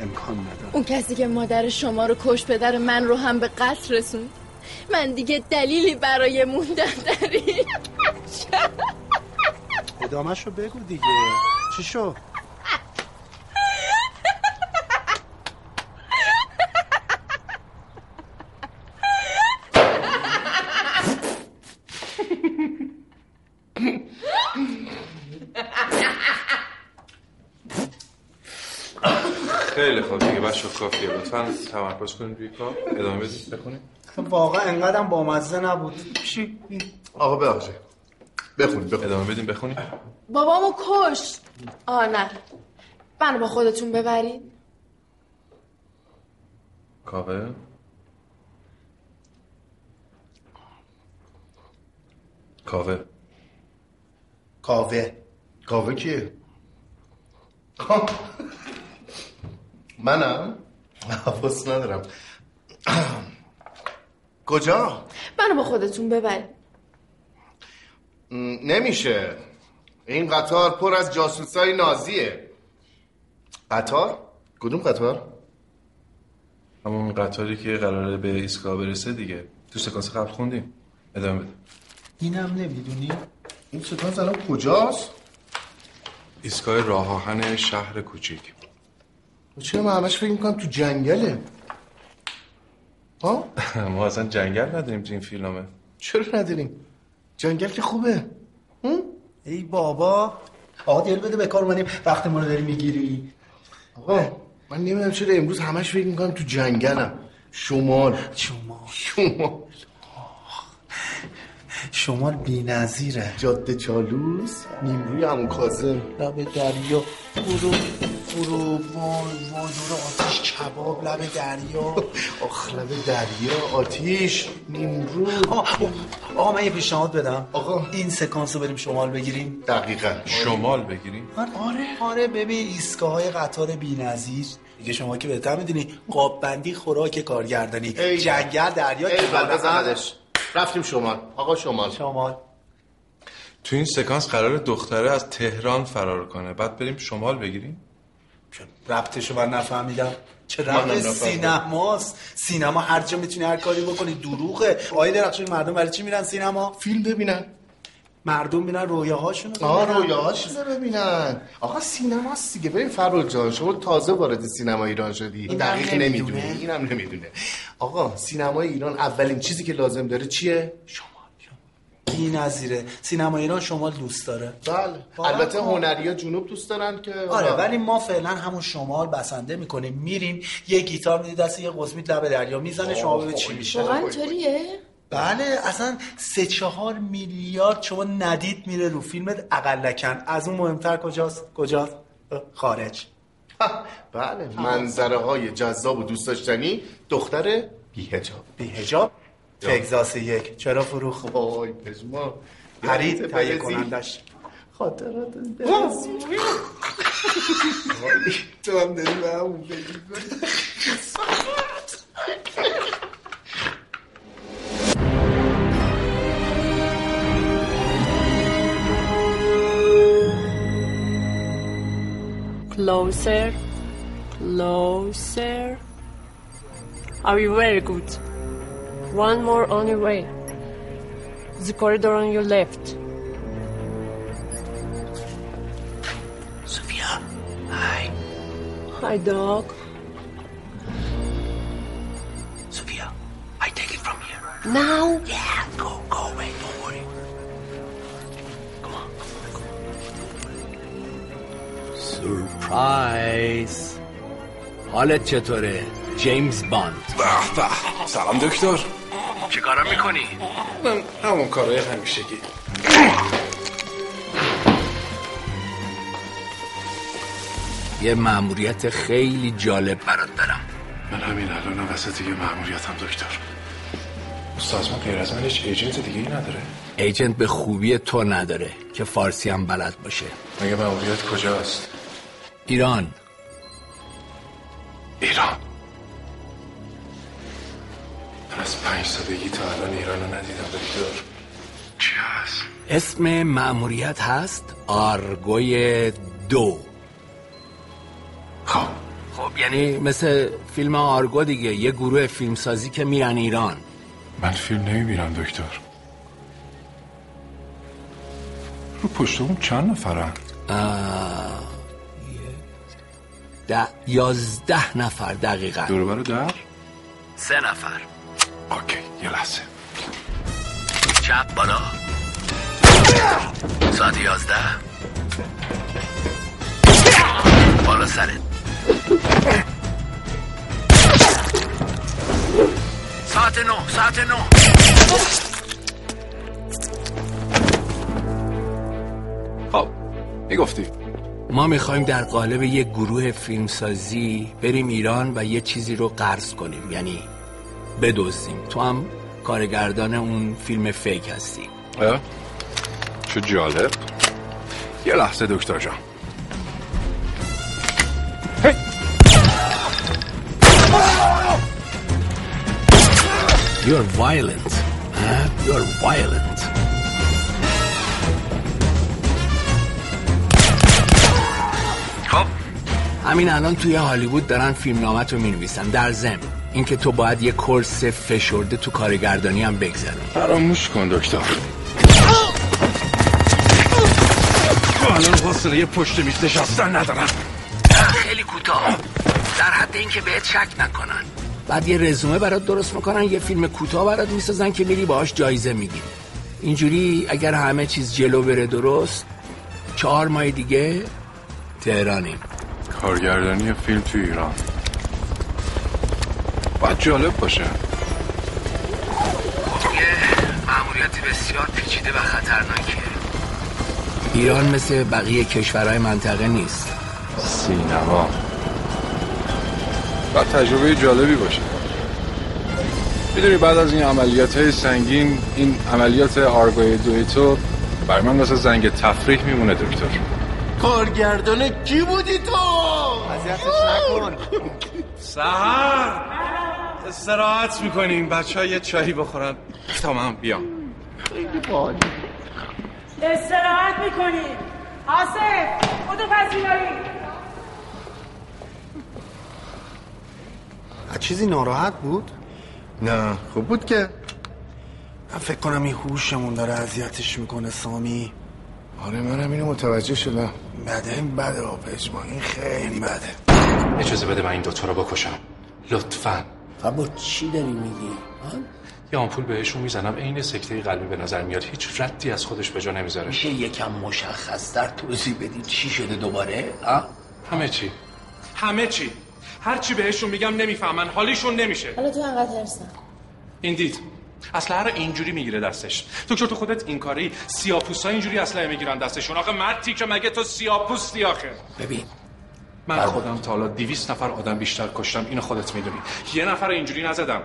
امکان نداره. اون کسی که مادر شما رو کش پدر من رو هم به قتل رسون من دیگه دلیلی برای موندن در این ادامهش رو بگو دیگه. چی شو؟ خیلی خوب دیگه بچه کافیه. لطفا تمرکز کنید روی کار. ادامه بدید. بخونید. واقعا انقدرم بامزه نبود. چی؟ آقا ببخشید. بخونید بخونید. ادامه بدیم بخونید بابامو کشت. آه نه. منو با خودتون ببرید. کاوه. کاوه. کاوه. کاوه کیه؟ آه. منم؟ حواس ندارم. کجا؟ منو با خودتون ببرید نمیشه این قطار پر از جاسوسای نازیه قطار؟ کدوم قطار؟ همون قطاری که قراره به ایستگاه برسه دیگه تو سکانس قبل خوندیم ادامه بده اینم نمی‌دونی؟ این سکانس الان کجاست؟ ایستگاه راه آهن شهر کوچیک چرا من همش فکر می‌کنم تو جنگله ها؟ *laughs* ما اصلا جنگل نداریم تو این فیلمه. چرا نداریم؟ جنگل که خوبه. ای بابا. آقا دل بده به کار منیم وقت ما رو داری می‌گیری. آقا من نمی‌دونم چرا امروز همش فکر می‌کنم تو جنگلم. شمال. شمال. شمال. شمال بی نظیره جاده چالوس نیمروی همون کازم لب دریا. برو. برو وای وای دور آتیش کباب لب دریا. *laughs* آخ لب دریا آتیش نیمرو آقا من یه پیشنهاد بدم. آقا. این سکانس رو بریم شمال بگیریم. دقیقا. شمال بگیریم؟ آره. آره. ببین ایستگاه های قطار بی‌نظیر. دیگه شما که بهتر می‌دونی قاب بندی خوراک کارگردانی. جنگل دریا ای بزندش رفتیم شمال. آقا شمال. شمال. تو این سکانس قرار دختره از تهران فرار کنه. بعد بریم شمال بگیریم؟ ربطشو من نفهمیدم؟ چه ربط. سینماست. سینما هر جا می‌تونی هر کاری بکنی. دروغه. آقای درخشان مردم برای چی میرن سینما؟ فیلم ببینن. مردم میرن رویاهاشونو آه ببینن. رویاهاش چیزا ببینن. آقا سینماست دیگه. ببین فرول جان شما تازه وارد سینما ایران شدی. اینم دقیق نمی‌دونه. اینم نمی‌دونه. آقا سینمای ایران اولین چیزی که لازم داره چیه؟ بی نظیره سینما ایران شمال دوست داره. بله. البته هنریا جنوب دوست دارن که آره ولی ما فعلا همون شمال بسنده می‌کنیم. میریم یه گیتار میدی دست یه قزمیت لب دریا می‌زنه شما ببین چی میشه. واقعا بله اصلا سه چهار میلیارد شما ندید میره رو فیلمت اقلکن از اون مهمتر کجاست؟ کجاست؟ خارج. بله. منظره های جذاب و دوست داشتنی دختر بیهجاب بیهجاب تگزاس یک چرا فروخ وای پژمان پرید تهیه؟ کنندش خاطرات تو هم داری به همون؟ Closer, closer. Are you very good? One more on your way. The corridor on your left. Sophia, hi. Hi, dog. Sophia, I take it from here. Now? Yeah, go, go away, don't worry. سورپرایز حالت چطوره؟ جیمز باند به به سلام دکتر چه کارا می‌کنی؟ من همون کارهای همیشگی. یه مأموریت خیلی جالب برات دارم. من همین الان وسط یه مأموریتم دکتر. سازمان غیر از من هیچ ایجنت دیگه ای نداره. ایجنت به خوبی تو نداره که فارسی هم بلد باشه. مگه مأموریت کجاست؟ ایران. اسم مأموریت هست؟ آرگوی دو. خب. خب یعنی مثل فیلم آرگو دیگه یه گروه فیلمسازی که میرن ایران. من فیلم نمی‌بینم دکتر. رو پشت اون چند نفرن؟ ده یازده نفر دقیقا. دور برو در؟ سه نفر. اوکی یه لحظه. چپ بالا. ساعت یازده. بالا سرت. ساعت نو ساعت نو خب می‌گفتی. ما می‌خوایم در قالب یک گروه فیلمسازی بریم ایران و یه چیزی رو قرض کنیم یعنی بدزدیم. تو هم کارگردان اون فیلم فیک هستی. اه؟ چه جالب. یه لحظه دکتر جان. You're violent huh? You're violent. خب. همین الان توی هالیوود دارن فیلم نامت رو می‌نویسن. در ضمن اینکه تو باید یه کورس فشرده تو کارگردانی هم بگذرون فراموش کن دکتر. *laughs* الان حوصله یه پشت میز نشستن ندارم خیلی کوتاه. در حد اینکه بهت شک نکنن. بعد یه رزومه برات درست می‌کنن یه فیلم کوتاه برات می‌سازن که میری باهاش جایزه می‌گیری. اینجوری اگر همه چیز جلو بره درست چهار ماه دیگه تهرانیم. کارگردانی فیلم تو ایران. باید جالب باشه. یه معمولیت بسیار پیچیده و خطرناکیه. ایران مثل بقیه کشورهای منطقه نیست. سینما. باید تجربه جالبی باشه. می‌دونی بعد از این عملیات های سنگین این عملیات آرگوی دوی تو برای من مثل زنگ تفریح میمونه دکتر. کارگردان کی بودی تو؟ اذیتش نکن. سهر! استراحت می‌کنیم بچه ها یه چایی بخورن. تا من بیام. خیلی باحالی استراحت می‌کنیم آصف خودو پذیرایی. از چیزی ناراحت بود؟ نه خوب بود که. من فکر کنم این هوشمون داره اذیتش می‌کنه سامی. آره منم اینو متوجه شدم. بده این بده آپشما این خیلی بده. اجازه بده من این دوتا رو بکشم. لطفا. با چی داری میگی؟ یه آمپول بهشون می‌زنم عین سکته قلبی به نظر میاد. هیچ ردی از خودش به جا نمی‌ذاره. میشه یکم مشخص در توضیح بدی چی شده دوباره؟ ها؟ همه چی. همه چی. هر چی بهشون میگم نمی‌فهمن. حالیشون نمیشه. حالا تو انقدر هرسم این دید. اسلحه رو اینجوری می‌گیره دستش. دکتر تو خودت این کاری سیاپوسا اینجوری اسلحه می‌گیرن دستشون. آخه مردی که مگه تو سیاپوستی آخه؟ ببین. من خودم تا حالا 200 نفر آدم بیشتر کشتم. اینو خودت می‌دونی. یه نفر اینجوری نزدم.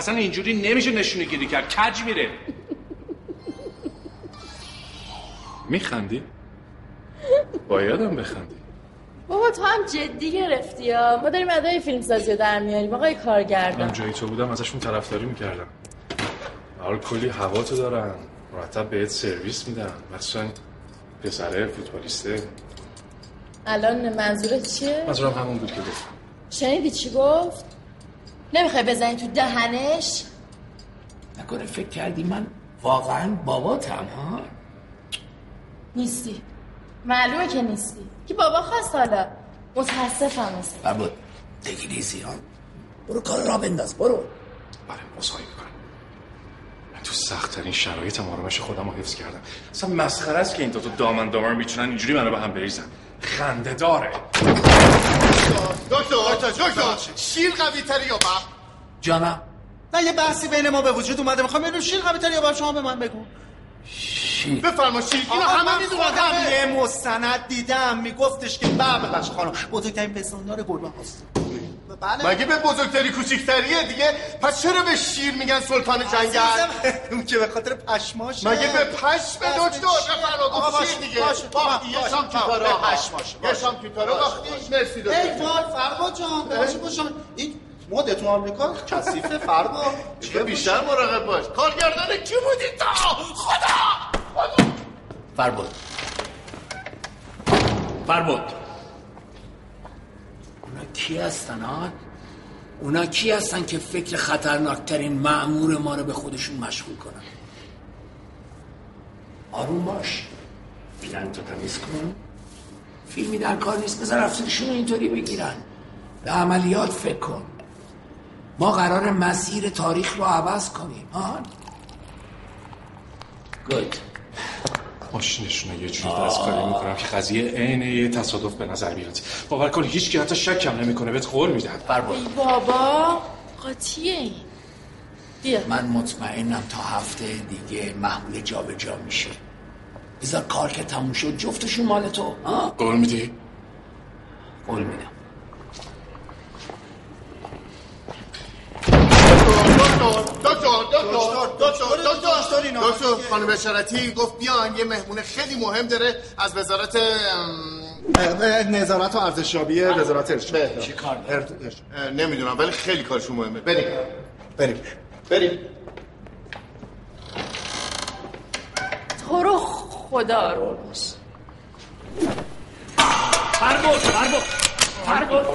اصلا اینجوری نمیشه نشونه گیری کرد. کج میره؟ میخندی؟ بایدم بخندی. بابا تو هم جدی گرفتی ها. ما داریم ادای فیلم سازی رو در میاریم. آقای من کارگردان جایی تو بودم ازشون طرفداری می‌کردم. حال کلی هوا تو دارن. مرتب بهت سرویس میدن. مثلا پسره فوتبالیسته. الان منظورت چیه؟ منظورم همون بود که گفتم شنیدی چی گفت؟ نمی‌خوای بزنی تو دهنش؟ نکنه فکر کردی من واقعا باباتم ها؟ نیستی. معلومه که نیستی. کی بابا خواست حالا. متاسفم مثل بربود انگلیسی ها؟ برو کار را بنداز برو. بله مصاحبه کن من تو سختترین شرایط آرامش خودم رو حفظ کردم. اصلا مسخره است که این دو تا دامن دامن می‌تونن اینجوری منو به هم بریزن. خنده داره دکتر دکتر شیر قوی تری یا بم؟ جانم. نه یه بحثی بین ما به وجود اومده. می‌خوام ببینم شیر قوی تری یا بم؟ شما به من بگو. شیر. بفرما شیر. اینو همه می‌دونن یه مستند دیدم. میگفتش که بله بخش خانم بزرگترین پستاندار گربه هست بله. مگه به بزرگتری کوچیکتریه دیگه؟ پس چرا به شیر میگن سلطان جنگل؟ *laughs* اون که به خاطر پشماشه. مگه به پشم دکتر؟ بفرما آقا شیر دیگه؟ باشه، با باشه، یه شام به آقا. پشماشه، یه باشه. شام پیکارو باشه. باختیش مرسی ای دکتر وای فرما جان ببخشید باشم این مد تو آمریکا کثیفه فرما. *laughs* دیگه بیشتر مراقب باش. کارگردان کی بودی تا؟ خدا! فربود. فربود. کی هستن ها؟ اونا کی هستن که فکر خطرناکترین معمور ما رو به خودشون مشغول کنن؟ آروم باش. پیرن تو تمیز کن. فیلمی در کار نیست. بذار افسرشون اینطوری بگیرن. به عملیات فکر کن. ما قرار مسیر تاریخ رو عوض کنیم ها گود ماشینشون یه جوری دستکاری می‌کنم که قضیه عین یه تصادف به نظر بیاد. باور کن هیچ کی حتی شکم نمی‌کنه بهت قول میدن. فربود بابا قاطیه این بیا. من مطمئنم تا هفته دیگه محمول جابجا میشه. بذار کار که تموم شد جفتشون مال تو ها؟ قول میدی؟ قول میدم. دکتر دکتر دکتر. دکتر دکتر. خانم بشارتی گفت بیان یه مهمون خیلی مهم داره از وزارت نظارت و ارزشیابی وزارت ارشاد. چی کار نمی‌دونم ولی خیلی کارشون مهمه. بریم. بریم. بریم. تو رو خدا رو باش فربود فربود فربود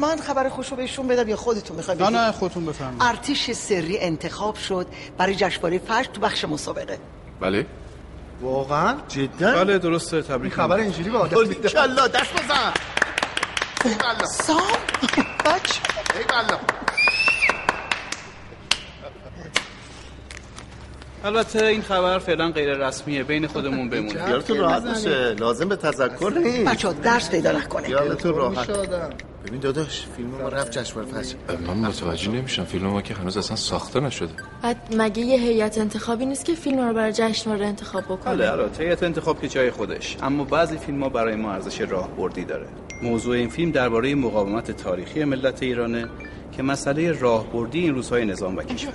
من خبر خوشو بهشون بدم یا خودتون می‌خواید نه نه خودتون بفرمایید. ارتش سری انتخاب شد برای جشنواره فجر تو بخش مسابقه. بله. واقعا؟ جدا؟ بله درسته تبریک خبر اینجوری به آدم میده کلا دست بزن. سام؟ بچه ای بلا البته این خبر فعلا غیر رسمیه بین خودمون *laughs* بمونه خیالتون راحت باشه. لازم به تذکر نیست. بچه ها درس پیدا نکنه. خیالتون راحت. ببین داداش فیلم ما رفت جشنواره فجر من متوجه نمیشم. فیلم ما که هنوز اصلا ساخته نشده. بعد مگه یه هیئت انتخابی نیست که فیلم رو برای جشنواره انتخاب بله بکنه البته هیئت انتخاب که جای خودش اما بعضی فیلم ها برای ما ارزش راهبردی داره. موضوع این فیلم درباره مقاومت تاریخی ملت ایرانه که مسئله راهبردی این روزهای نظام و کشور.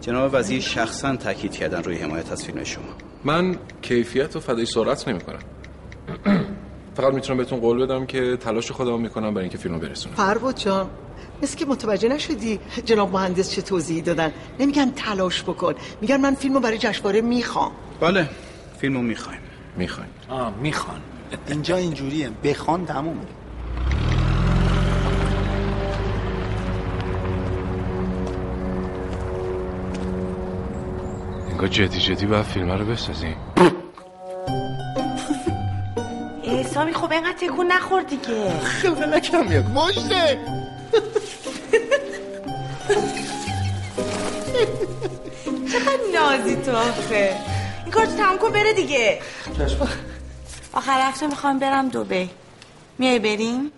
جناب وزیر شخصا تاکید کردن روی حمایت از فیلم شما. من کیفیت و فدای سرعت نمی‌کنم. فقط می‌تونم بهتون قول بدم که تلاش خودم می‌کنم برای اینکه فیلمو برسونم فربود جان مثل که متوجه نشدی جناب مهندس چه توضیحی دادن. نمیگن تلاش بکن میگن من فیلمو برای جشنواره می‌خوام. بله فیلمو می‌خوایم. می‌خوایم. آه می‌خوان. اینجا اینجوریه. بخوان تمومه. انگار جدی جدی باید فیلم رو بسازیم. سامی خب اینقدر تکون نخور دیگه. خلقه نکم یک مجده چقدر نازی تو آخه. این کار تو تمام کن بره دیگه. آخر هفته می‌خوام برم دوبی میای بریم؟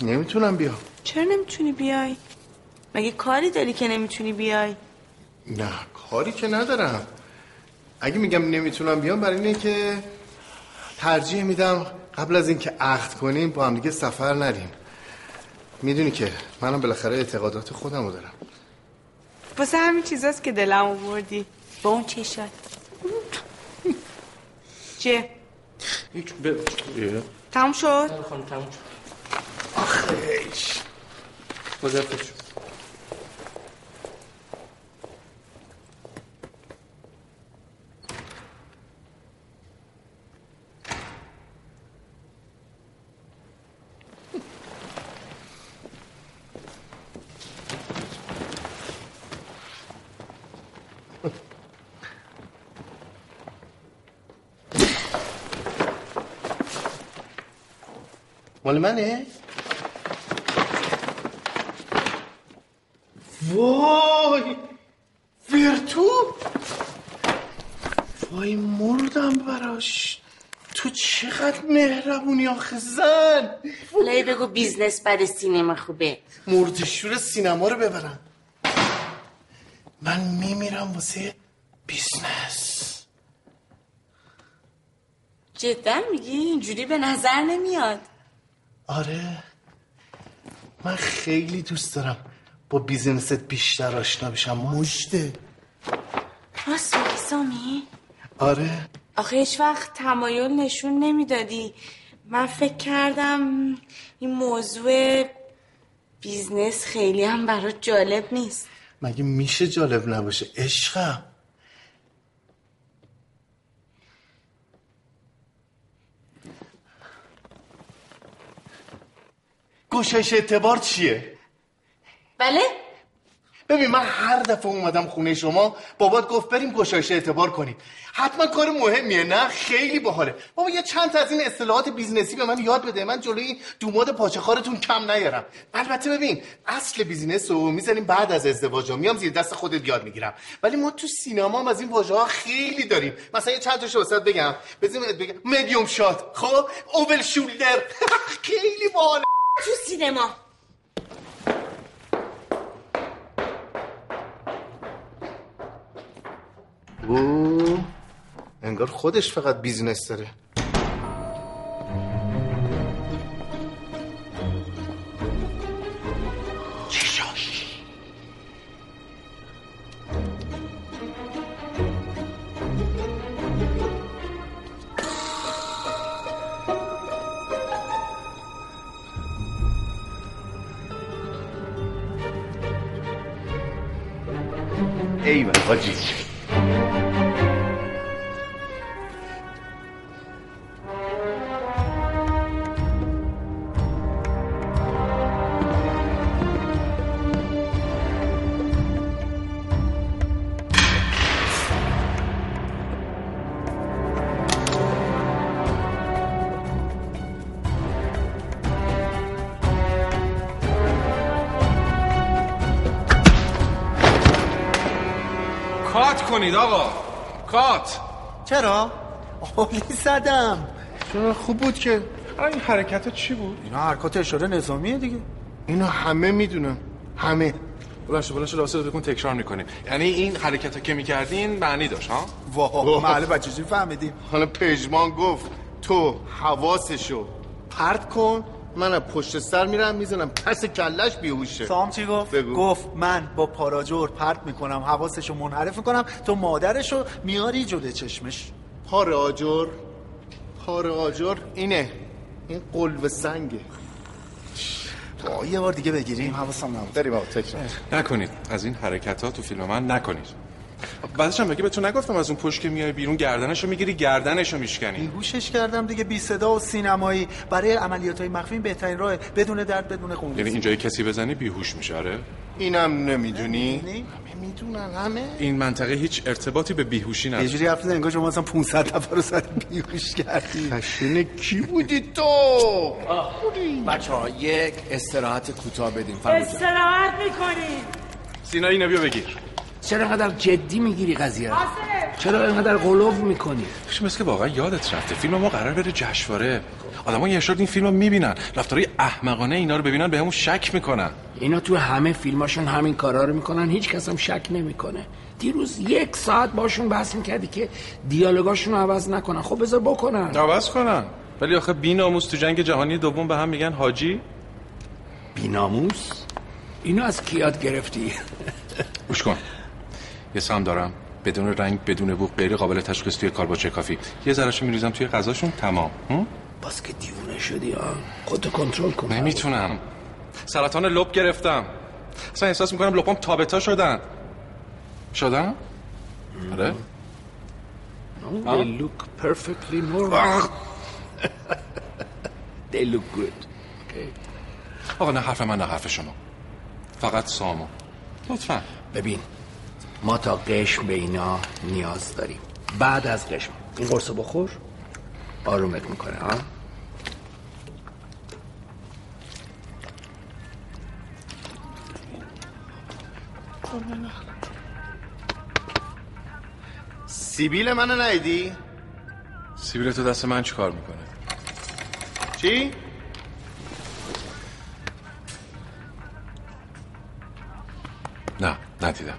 نمی‌تونم بیام. چرا نمی‌تونی بیای؟ مگه کاری داری که نمی‌تونی بیای؟ نه کاری که ندارم. اگه میگم نمی‌تونم بیام برای اینه که ترجیح میدم قبل از اینکه عقد کنیم با هم دیگه سفر نریم. می‌دونی که منم بالاخره اعتقادات خودم رو دارم. واسه همین چیزاست که دلم آوردی با اون چشات. چه؟ هیچ ب... تموم شد؟ خانم تموم شد. آخیش مال منه؟ وای ورتو وای مردم براش. تو چقدر مهربونی آخه زن. لای بگو بیزنس بعد سینما خوبه. مردشور سینما رو ببرم. من میمیرم واسه بیزنس. جدا میگی؟ اینجوری به نظر نمیاد. آره. من خیلی دوست دارم با business ت بیشتر آشنا بشم. جدا راست میگی سامی؟ آره. آخه هیچ وقت تمایل نشون نمی‌دادی. من فکر کردم این موضوع business خیلی هم برات جالب نیست. مگه میشه جالب نباشه؟ عشقم. گشایش اعتبار چیه؟ بله. ببین من هر دفعه اومدم خونه شما بابات گفت بریم گشایش اعتبار کنیم. حتما کار مهمیه نه؟ خیلی باحاله. بابا یه چند تا از این اصطلاحات business ی به من یاد بده. من جلوی دوماد پاچه‌خوارتون کم نیارم. البته ببین اصل business رو می‌زنیم بعد از ازدواج. میام زیر دست خودت یاد می‌گیرم. ولی ما تو سینما هم از این واژه ها خیلی داریم. مثلا یه چند تاشو واسط بگم. بزنیم بگم. medium shot. خب؟ over shoulder. *laughs* خیلی باحاله. تو سینما. او انگار خودش فقط بیزنس داره. زدم. چرا خوب بود که؟ این حرکت چی بود؟ اینا حرکات اشاره نظامیه دیگه. اینو همه می‌دونن. همه. بلنش بلنش راسته بکن تکرار می‌کنیم. یعنی این حرکت ها که می‌کردین معنی داشت ها؟ واه معلوم بچه چی فهمیدیم. حالا پژمان گفت تو حواسشو پرت کن من از پشت سر میرم می‌زنم پس کلش بیهوشه. سام چی گفت؟ بگو. گفت من با پاراجور پرت می‌کنم حواسشو منحرف می‌کنم تو مادرشو میاری جلوی چشمش. پار پار آجر اینه. این قلب سنگه. با یه بار دیگه بگیریم حواسم نبود. بریم آقا تکرار. نکنید. از این حرکت ها تو فیلم من نکنید. بعدش هم بگی به تو نگفتم از اون پشت که میای بیرون گردنشو می‌گیری گردنشو میشکنی. بیهوشش کردم دیگه بی صدا و سینمایی. برای عملیات های مخفی بهترین راه بدون درد بدون خون یعنی اینجای کسی بزنی بیهوش میشه. آره. اینم نمی‌دونی؟ همه می‌دونن همه. این منطقه هیچ ارتباطی به بیهوشی یه نداره جوری حرف انگار شما مثلا 500 نفر رو زدی بیهوش کردی. خشن کی بودی تو؟ بچه ها یک استراحت کوتاه بدیم. استراحت می‌کنیم. سینا اینو بیا بگیر. چرا اینقدر جدی می‌گیری قضیه چرا اینقدر قلوب می‌کنی؟ مثل که واقعا یادت رفته فیلم ما قرار بره جشنواره. آدما یه شد این فیلم رو می‌بینن. رفتارهای احمقانه اینا رو ببینن به همون شک می‌کنن. اینا تو همه فیلماشون همین کارا رو می‌کنن هیچ کس هم شک نمی‌کنه. دیروز یک ساعت باشون بحث می‌کردی که دیالوگاشون رو عوض نکنن. خب بذار بکنن. عوض کنن. ولی آخه بی ناموس تو جنگ جهانی دوم به هم میگن حاجی. بیناموس؟ اینو از کی یاد گرفتی؟ *laughs* گوش کن. یه سم دارم. بدون رنگ بدون بو غیر قابل تشخیص توی کالباچه کافی. یه ذرهشو میریزم توی غذاشون. تمام؟ باز که دیوونه شدی ها خودتو کنترل کن. نمی‌تونم. سرطان لب گرفتم. اصلا احساس می‌کنم لپام تابتا شدن. شدن؟ آره. They look perfectly normal. *laughs* They look good. Okay. آقا نه حرف من نه حرف شما. فقط سامو. لطفا. ببین ما تا قشم به اینا نیاز داریم. بعد از قشم. این قرصو بخور. آرومت می‌کنه ها سیبیل منو نیدی؟ سیبیل تو دست من چیکار می‌کنه چی؟ نه ندیدم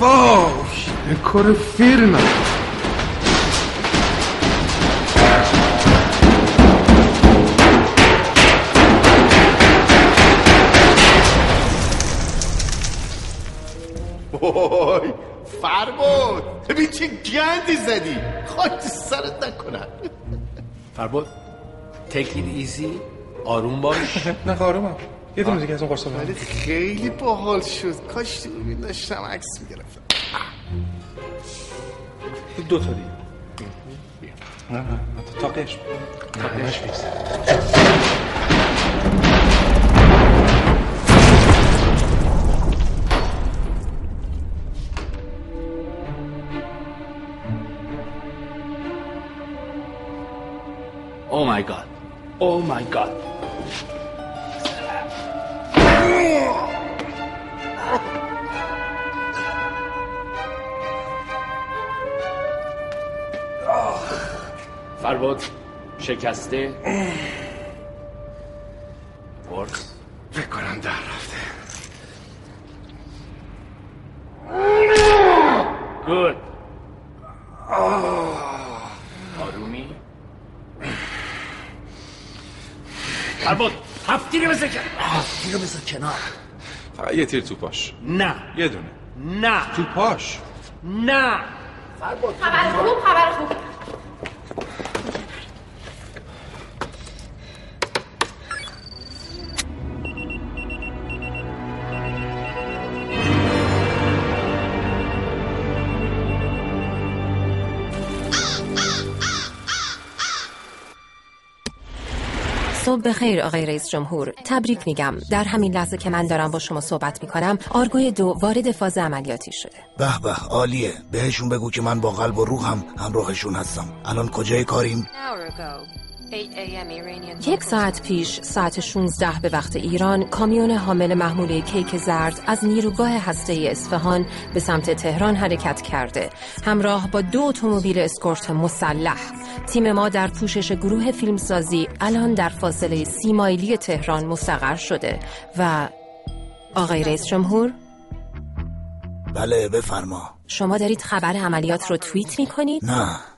وای این کار فیلمه وای فرباد ببین چه گندی زدی خاک سرت نکنن take it easy آروم باش نه آرومم یه دونه دیگه از اون قرصا ولی خیلی باحال شد. کاش تو ببین داشتم عکس می‌گرفتم. دو تا دیگه. نه نه. تا قشم تا قشم Oh my god. Oh my god. فرباد شکسته. قرص فکر کنم در رفته. گود. آرومی. فرباد هفت تیره بزن کنار هفت تیره بزن کنار. فقط یه تیر تو پاش. نه. یه دونه. نه. تو پاش؟ نه. خبر خوب خبر خوب. صبح بخیر آقای رئیس جمهور. تبریک میگم. در همین لحظه که من دارم با شما صحبت می‌کنم آرگوی دو وارد فاز عملیاتی شده. به به عالیه. بهشون بگو که من با قلب و روحم همراهشون هستم. الان کجای کاریم؟ یک ساعت پیش ساعت 16 به وقت ایران کامیون حامل محموله کیک زرد از نیروگاه هسته اصفهان به سمت تهران حرکت کرده. همراه با دو اتومبیل اسکورت مسلح. تیم ما در پوشش گروه فیلمسازی الان در فاصله سی مایلی تهران مستقر شده. و آقای رئیس جمهور؟ بله بفرما. شما دارید خبر عملیات رو توییت می‌کنید؟ نه.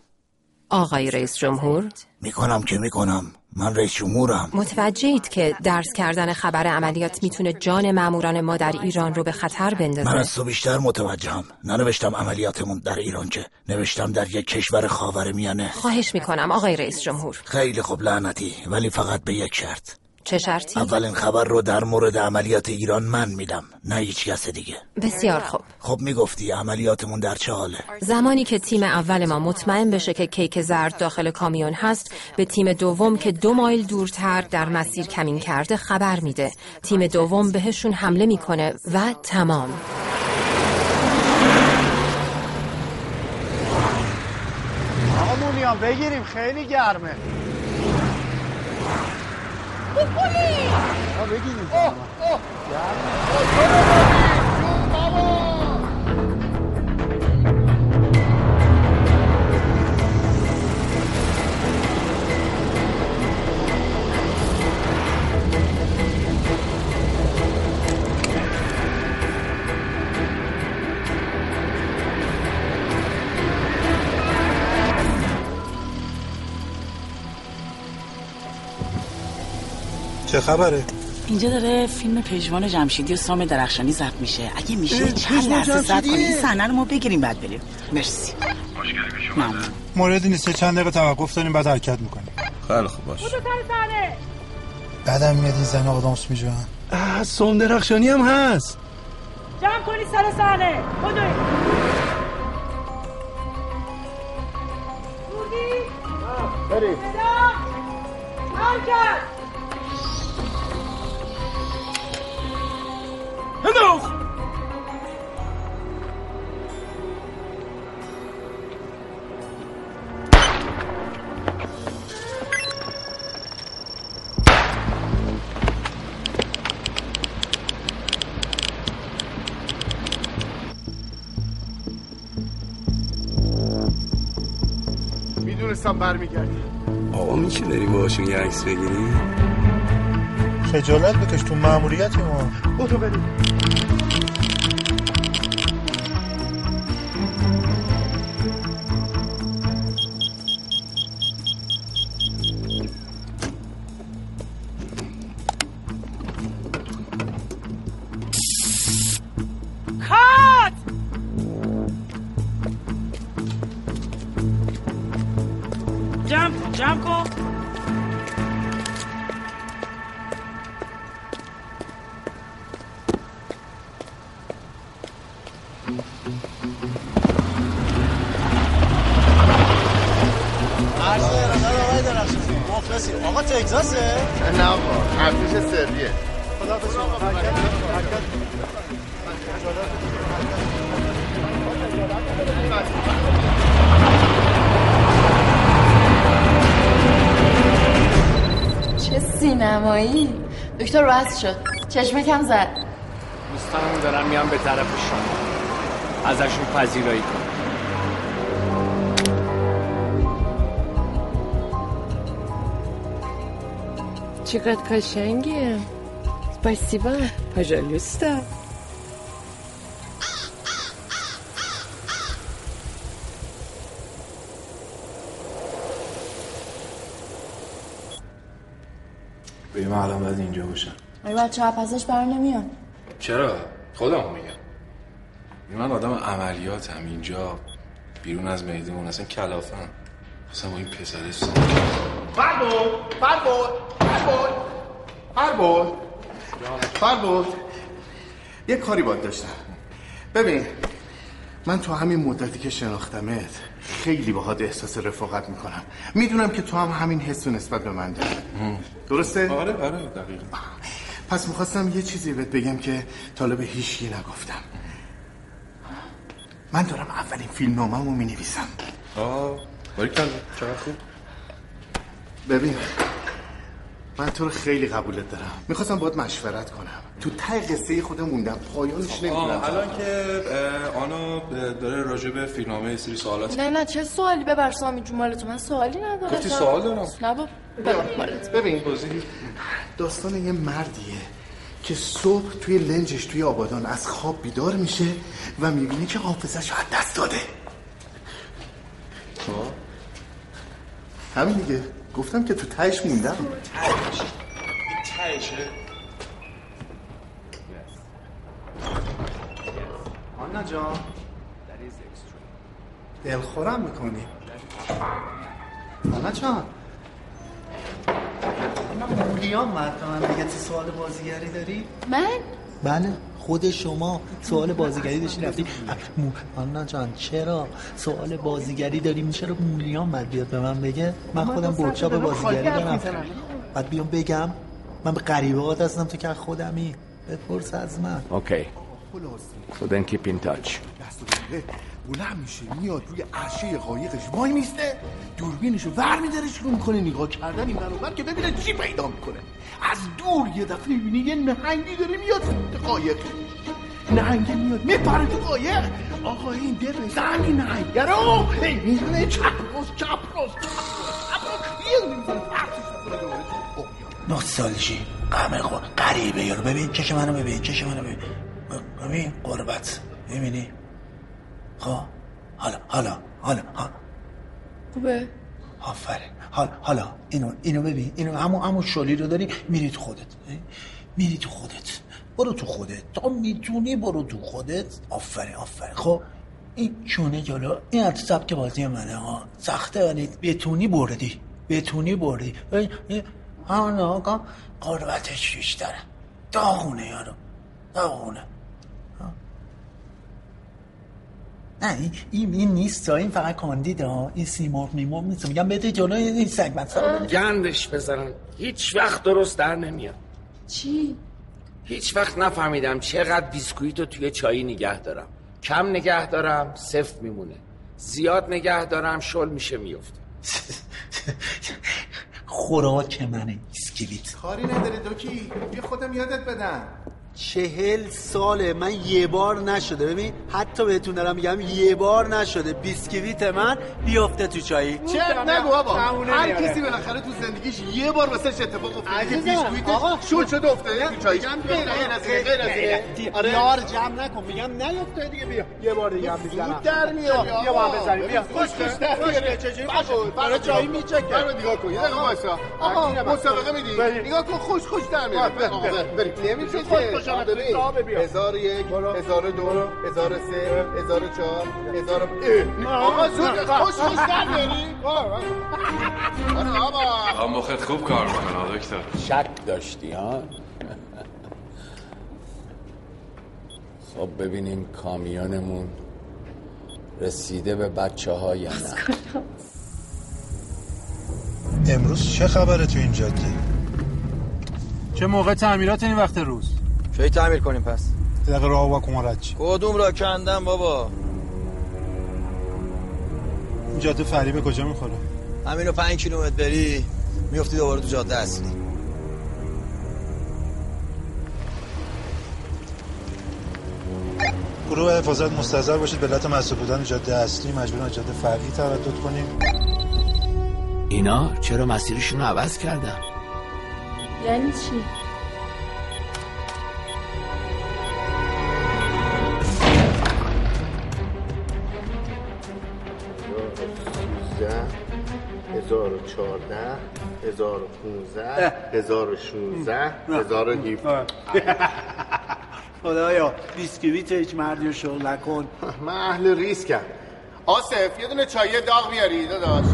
آقای رئیس جمهور؟ می‌کنم که می‌کنم. من رئیس جمهورم. متوجهید که درس کردن خبر عملیات می‌تونه جان ماموران ما در ایران رو به خطر بندازه. من از تو بیشتر متوجهم. ننوشتم عملیاتمون در ایران که نوشتم در یک کشور خاور میانه خواهش می‌کنم آقای رئیس جمهور. خیلی خوب لعنتی ولی فقط به یک شرط. چه شرطی؟ اولین خبر رو در مورد عملیات ایران من میدم نه هیچ کس دیگه. بسیار خوب. خب می‌گفتی عملیاتمون در چه حاله؟ زمانی که تیم اول ما مطمئن بشه که کیک زرد داخل کامیون هست به تیم دوم که دو مایل دورتر در مسیر کمین کرده خبر میده. تیم دوم بهشون حمله می‌کنه و تمام. آمونیان بگیریم خیلی گرمه. 뽀뽀이! 아, 외계인이잖아. 어, 어. 야. 어, 여러 가지 그 마법! چه خبره؟ اینجا داره فیلم پژمان جمشیدی و سام درخشانی ضبط میشه. اگه میشه چند لحظه ضبط؟ کنی این صحنه رو ما بگیریم بعد بریم. مرسی. موردی نیست چند دقیقه توقف داریم بعد حرکت می‌کنیم. خیلی خوب باش. بعدم میاد این زن آدامس میجوان سوم درخشانی هم هست. جمع کنی سر صحنه. بودوی برید حرکت. هنوخ می‌دونستم برمیگردی. آقا میشه بری باشون یه عکس بگیری؟ خجالت بکش تو ماموریتی ما. بودو بریم. شد چشمه کم زد دوستانمون دارن میان به طرف شما ازشون پذیرایی کن چقدر قشنگه спасибо пожалуйста بچه ها پسش بر نمیان. چرا؟ خودم میگم. من آدم عملیاتم اینجا. بیرون از میدون اصلا کلافم. اصلا با این پسر سن فربود فربود فربود. فربود. یه کاری باید داشتم. ببین من تو همین مدتی که شناختمت خیلی باهات احساس رفاقت می‌کنم. می‌دونم که تو هم همین حس نسبت به من داری. درسته؟ آره آره دقیقا. پس می‌خواستم یه چیزی بهت بگم که طالب هیچکی نگفتم. من دارم اولین فیلم ناممو می نویسم آه باریکلا چقدر خوب؟ ببین من تو رو خیلی قبولت دارم. می‌خواستم باید مشورت کنم. تو ته قصه خودم موندم پایانش نمی‌دونم. آه الان که آنا داره راجع به فیلمنامه سری سوالات نه نه چه سوالی؟ ببر سامی جون مال تو من سوالی ندارم. گفتی سوال دارم. نه مالت ببین داستان یه مردیه که صبح توی لنجش توی آبادان از خواب بیدار میشه و می‌بینه که حافظش از دست داده. همین دیگه. گفتم که تو تهش موندم. تهشه. آنا جان. دلخورم می‌کنی. آنا جان. من مولیان مرد من دیگه. تو سوال بازیگری داری؟ من؟ بله. خود شما سوال بازیگری داشتی رفتی. مو... آنا جان چرا سوال بازیگری داریم چرا مولیان باید بیاد به من بگه؟ من خودم برچاپ بازیگری دارم. بعد بیام بگم من به غریبات هستم تو که خودمی. بپرس از من. اوکی. So then keep in touch. بلند میشه میاد روی عرشه قایقش. وای میسته دوربینشو ور میداره شروع می‌کنه نگاه کردن این برابر که ببینه چی پیدا می‌کنه. از دور یه دفعه می‌بینه یه نهنگی داره میاد قایق. نهنگی میاد میپره تو قایق. آقا این دل بزن این نهنگه رو می‌زنه چپ راست چپ راست. نوستالژی. غم خود. غریبه یارو. ببین چش منو ببین چش منو ببین. ببین قربت. ببینی خب حالا حالا حالا ها. خوبه؟ آفرین حالا حالا اینو اینو ببین. اینو همون همون شلی رو داری میری تو خودت. میری تو خودت. برو تو خودت. تا می‌تونی برو تو خودت. آفرین آفرین خب این چونه جلو این از سبک بازی منه ها. سخته ولی بتونی بردی. بتونی بردی. همون آقا. قربتش بیشتره. داغونه یارو. داغونه ها. نه این این, نیست این فقط کاندید ها این سیمرغ میمرغ نیست. میگم بده جلو این سگ مثلا گندش بزنن. هیچ وقت درست در نمیاد. چی؟ هیچ وقت نفهمیدم چقدر بیسکویت رو توی چایی نگه دارم. کم نگه دارم سفت میمونه. زیاد نگه دارم شل میشه میفته. *laughs* خوراک منه اسکویت کاری نداره دوکی. بیا خودم یادت بدم. چهل ساله. من یه بار نشده. ببین حتی بهتون دارم میگم یه بار نشده. بیسکویت من بیفته تو چایی. چه؟ نگو بابا. هر کسی بالاخره تو زندگیش یه بار واسه اتفاق افتاده؟ که بیسکویتش آقا. شل شده افتاده تو چای میگم غیر از غیر از. آره. یار جمع نکن. میگم نیفته دیگه. بیا. یه بار دیگه هم می‌زنم. در میاری بیا با هم بزنیم. بیا. خوش خوش در چجوری؟ برای چایی میچکه. برو نگاه کن یه دقیقه وایسا. آقا مسابقه میدی نگاه کن خوش خوش در بریم. بریم نمیشه خوش آقا، ببین. هزار یک هزار دو هزار سه هزار چهار هزار. آقا زود خوش خوش در میاری آره آقا. مخت خوب کار می‌کنه دکتر. شک داشتی ها؟ خب ببینیم کامیونمون رسیده به بچه ها یا نه. امروز چه خبره تو این جاده؟ چه موقع تعمیرات این وقت روز؟ کی تعمیر کنیم پس. یه دقیقه راه با کما رد چی؟ کدوم را کندم بابا؟ این جاده فریبه کجا می‌خوره؟ همینو پنج کیلومتر بری میفتی دوباره تو جاده اصلی. گروه حفاظت مستظر باشید به علت مسئول بودن جاده اصلی مجبورن جاده فرعی تردد کنیم. اینا چرا مسیرشون رو عوض کردن؟ یعنی چی؟ 2014 2015 2016 2017 خدایا بیسکویت هیچ مردی رو شغل نکن. من اهل ریسکم. آصف یه دونه چایی داغ بیاری داداش.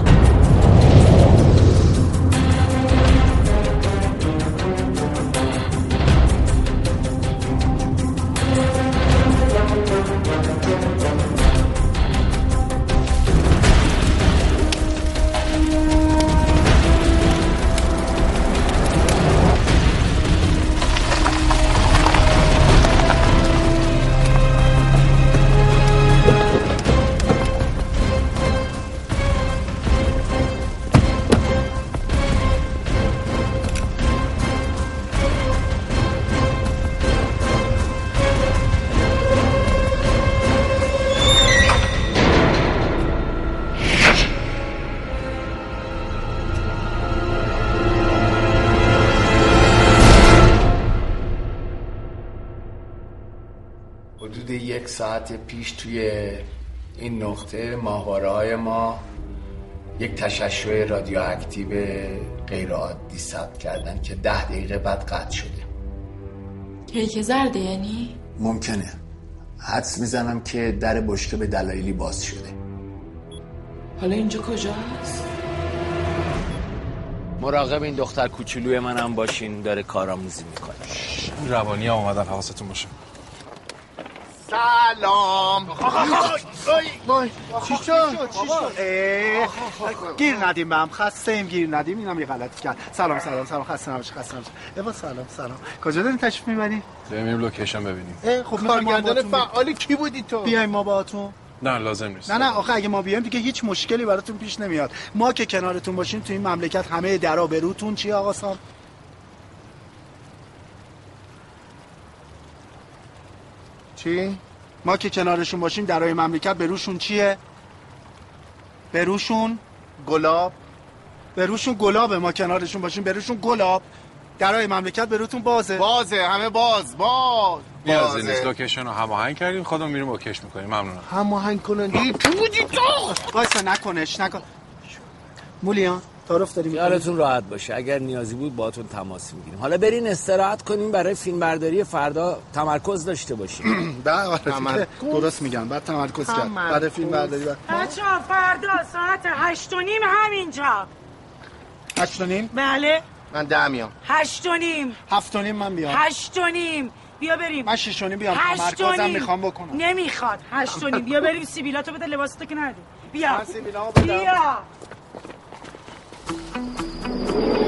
ساعت پیش توی این نقطه ماهواره های ما یک تشعشع رادیواکتیو غیر عادی ثبت کردن که ده دقیقه بعد قطع شده. کیک زرده یعنی؟ ممکنه. حدس می‌زنم که در بشکه به دلایلی باز شده. حالا اینجا کجاست؟ مراقب این دختر کوچولوی منم باشین داره کارآموزی می‌کنه. روانی اومدن حواستون باشه. سلام وای چی شد چی شد اه، گیر ندیم به هم خسته ایم گیر ندیم اینم یه غلطی کرد سلام سلام سلام خسته نباش خسته نباش ایوا سلام سلام کجا دارین تشریف می‌برین بریم لوکیشن ببینیم خب کارگردان فعالی کی بودی تو بیایم ما باهاتون نه لازم نیست نه نه آخه اگه ما بیایم دیگه هیچ مشکلی براتون پیش نمیاد ما که کنارتون باشیم تو این مملکت همه درا به روتون چی آقا سام چی؟ ما که کنارشون باشیم درای مملکت به روشون چیه؟ به روشون گلاب. به روشون گلابه ما کنارشون باشیم به روشون گلاب. درای مملکت به روتون بازه. بازه همه باز باز. نیازی نیست لوکیشن رو هماهنگ کردیم خودمون میریم اوکیش می‌کنیم. ممنونم. هماهنگ کننده کی بودی تو! وایسا نکنش نکن. مولیان. تعارف داریم خیالتون راحت باشه. اگر نیازی بود باهاتون تماس می‌گیریم. حالا برین استراحت کنیم برای فیلم برداری فردا تمرکز داشته باشیم. *clears throat* بله درست میگم. بعد تمرکز کرد. برای فیلم برداری ها فردا ساعت هشت و نیم همینجا. هشت و نیم؟ بله. من ده میام. هشت و نیم. هفت و نیم من بیام. هشت و نیم. بیا بریم. من شش و نیم بیام. هشت و تمرکزم نیم. می‌خوام بکنم. نمی‌خواد. هشت و نیم. بیا بریم سیبیلاتو بده لباستو که ندی بیا. من سیبیلامو بدم. بیا. えっ?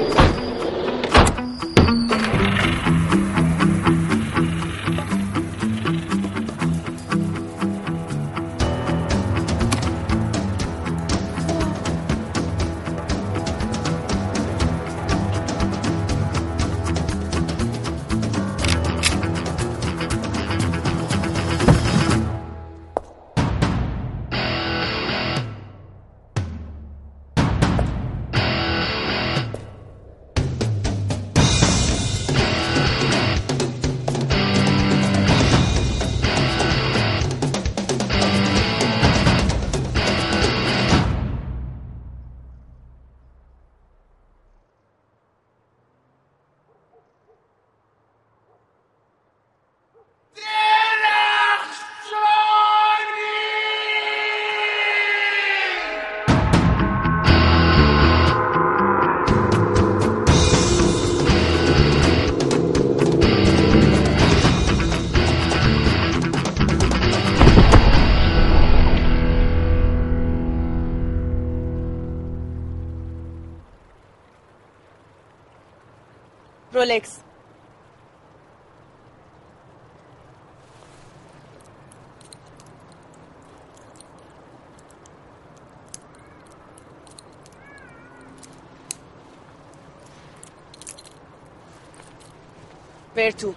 ورتو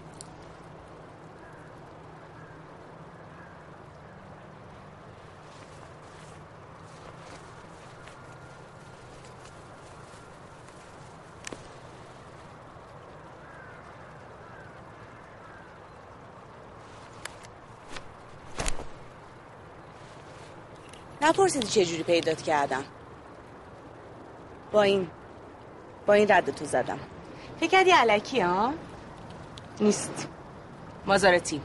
نپرسیدی چه جوری پیدات کردم. با این با این رد تو زدم. فکر کردی علکی ها؟ نیست. مازارتی.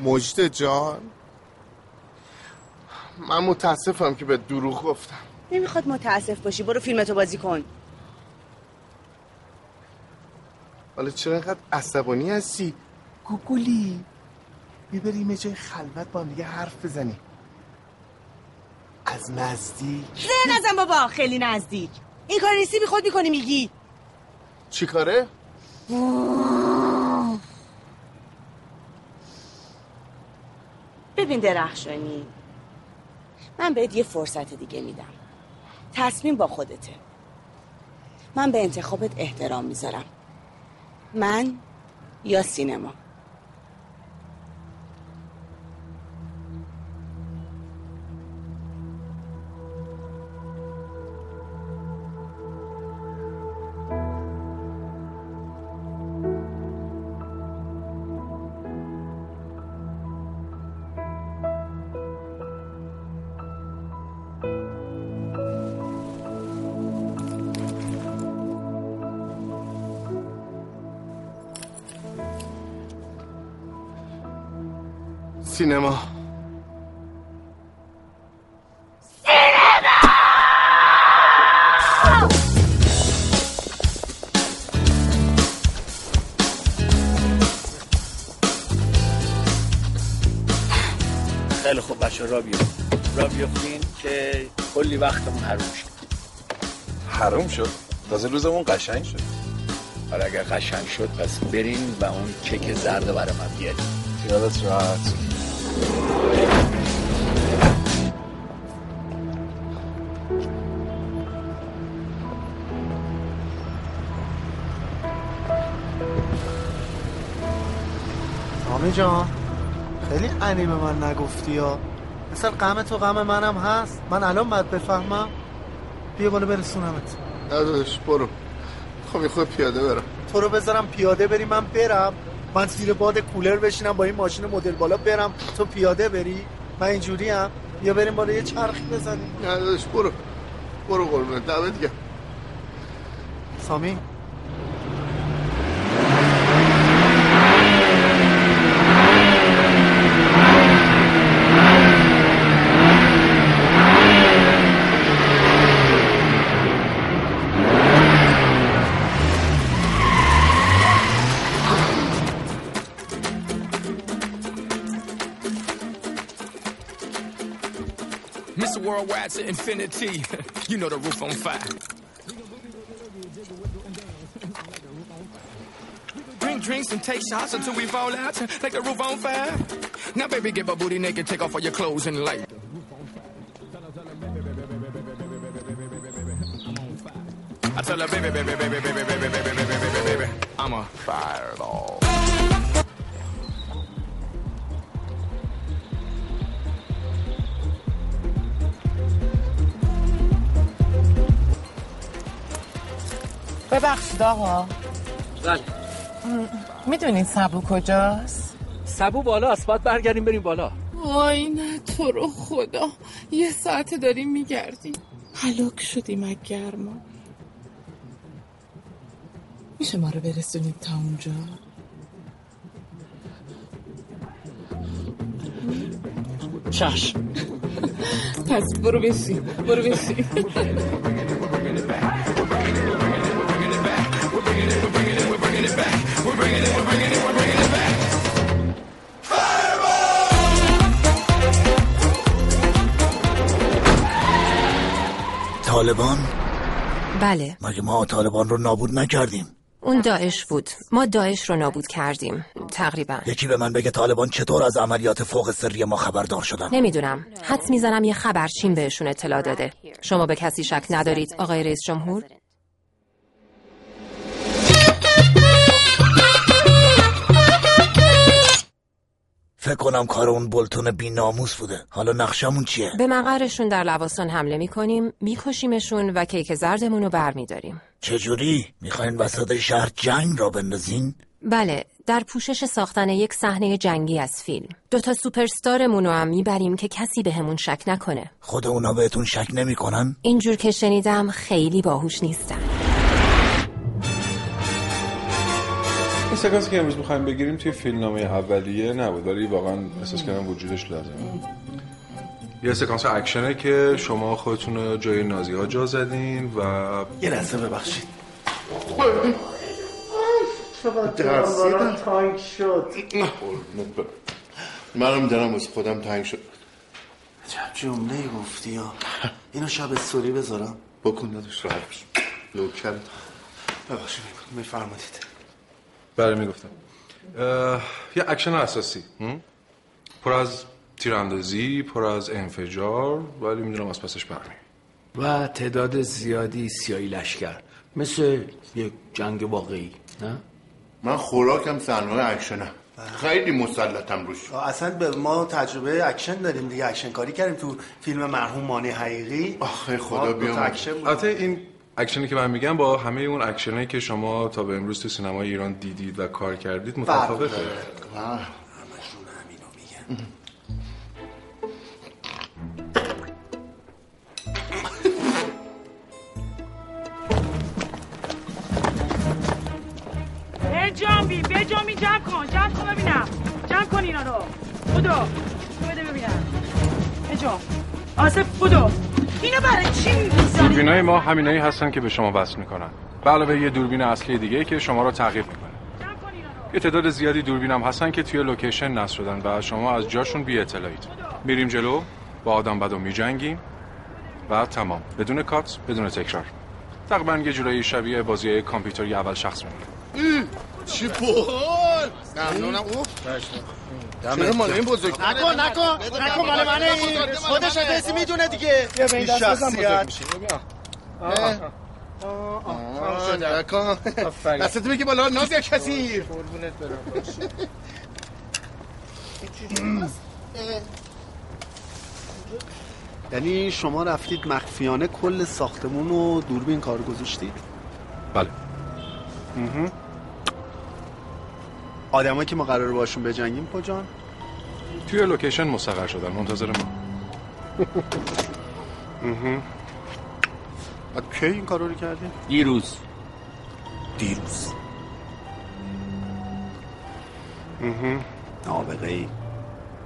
مجد جان. من متاسفم که به دروغ گفتم. نمی‌خواد متاسف باشی. برو فیلمتو بازی کن. حالا چرا اینقدر عصبانی هستی؟ گوگولی. می‌بریم یه جای خلوت با هم دیگه حرف بزنیم. از نزدیک. نه نزن بابا خیلی نزدیک. این کار نیستی بی خود می‌کنی میگی. چی کاره؟ ببین درخشانی من بهت یه فرصت دیگه میدم. تصمیم با خودته. من به انتخابت احترام می‌ذارم. من یا سینما. سینما. خیلی خوب بچه را بیفتیم را بیفتیم که کلی وقتمون حروم شد. حروم شد؟ تازه روزمون قشنگ شد. حالا اگر قشنگ شد پس بریم و اون کیک زرد برای من بیاریم خیالت راحت. سامی جان خیلی انی به من نگفتی یا؟ مثل غم تو غم منم هست. من الان باید بفهمم. بیا بالا برسونمت. ندادش برو. خب یه خود پیاده برم. تو رو بذارم پیاده بری من برم. من زیر باد کولر بشینم با این ماشین مدل بالا برم. تو پیاده بری؟ من اینجوری هم یا بریم بالا یه چرخی بزنیم. نه داداش برو. برو قربونت. دمت گرم. سامی؟ Mr. To infinity. you know the roof on fire. Drink drinks and take shots until we fall out like the roof on fire. Now, baby, get my booty naked, take off all your clothes and light. I tell her, baby, baby, baby, baby, baby, baby, baby, baby, baby, baby, I'm a fireball. ببخشید آقا. بله. می‌دونین سبو کجاست؟ سبو بالا است باید برگردیم بریم بالا. وای نه تو رو خدا. یه ساعت داریم میگردیم. هلاک شدیم از گرما. میشه ما رو برسونید تا اونجا؟ چشم پس برو بشین برو *laughs* طالبان؟ بله. مگه ما طالبان رو نابود نکردیم؟ اون داعش بود. ما داعش رو نابود کردیم تقریبا. یکی به من بگه طالبان چطور از عملیات فوق سری ما خبردار شدن؟ نمی‌دونم. حد می‌زنم یه خبرچین بهشون اطلاع داده. شما به کسی شک ندارید آقای رئیس جمهور؟ فکر کنم کار اون بولتون بی ناموس بوده. حالا نقشمون چیه؟ به مقرشون در لواسان حمله می‌کنیم میکشیمشون و کیک زردمون رو برمیداریم. چجوری؟ می‌خواین وسط شهر جنگ را بندازین؟ بله در پوشش ساختن یک صحنه جنگی از فیلم. دوتا سوپرستارمون رو هم می‌بریم که کسی به همون شک نکنه. خود اونا بهتون شک نمی‌کنن؟ اینجور که شنیدم خیلی باهوش نیستن. سکانسی که امروز می‌خوایم بگیریم توی فیلمنامه اولیه نبود ولی واقعا احساس کردم وجودش لازمه. یه سکانس اکشنه که شما خودتون رو جای نازی ها جا زدین و یه لحظه ببخشید. ترسیدم. تانگ شد. منم دارم از خودم تنگ شد. عجب جمله گفتی ها. اینو شب استوری بذارم. بکن دادش راحت باش. نوکرت ببخشید میفرمایید. بله می‌گفتم یه اکشن اساسی؟ پر از تیراندازی پر از انفجار ولی می‌دونم از پسش برمیای تعداد زیادی سیایی لشکر مثل یک جنگ واقعی نه؟ من خوراکم صحنه اکشنه خیلی مسلطم روش اصلا به ما تجربه اکشن داریم دیگه اکشن کاری کردیم تو فیلم مرحوم مانی حقیقی آخه خدا بیامرز. اکشن بود. البته این اکشنی که من میگم با همه اون اکشنایی که شما تا به امروز تو سینمای ایران دیدید و کار کردید متفاوته. آه. بجنبی بجنبی جمع کن. جمع کن ببینم. جمع کن اینا رو. بودو. بده ببینم. بجنب آصف بودو. اینو برای چی می‌گذاری دوربینای ما همینایی هستن که به شما وصل می‌کنن. به علاوه یه دوربین اصلی دیگه که شما رو تعقیب می‌کنه. یه تعداد زیادی دوربین هم هستن که توی لوکیشن نصب شدن و شما از جاشون بی اطلاعید میریم جلو با آدم بدو میجنگیم و تمام. بدون کات بدون تکرار. تقریبا یه جورایی شبیه بازی کامپیوتری اول شخص میمونه. چی باحال ممنونم. اوف چرا مال این بزرگ نکن نکن نکن مال منه این خودش کسی می‌دونه دیگه. بیا به این دست بزن بزرگ. آه، نکن. دستت بگی بالا ناز یا کسی. *laughs* یعنی شما رفتید مخفیانه کل ساختمون رو دوربین کار گذاشتید؟ بله. مهم. آدمایی که ما قرار باشون بجنگیم کجان توی لوکیشن مستقر شدن منتظر ما. بعد کی این کارو رو کردی؟ دیروز. دیروز. نابغه ای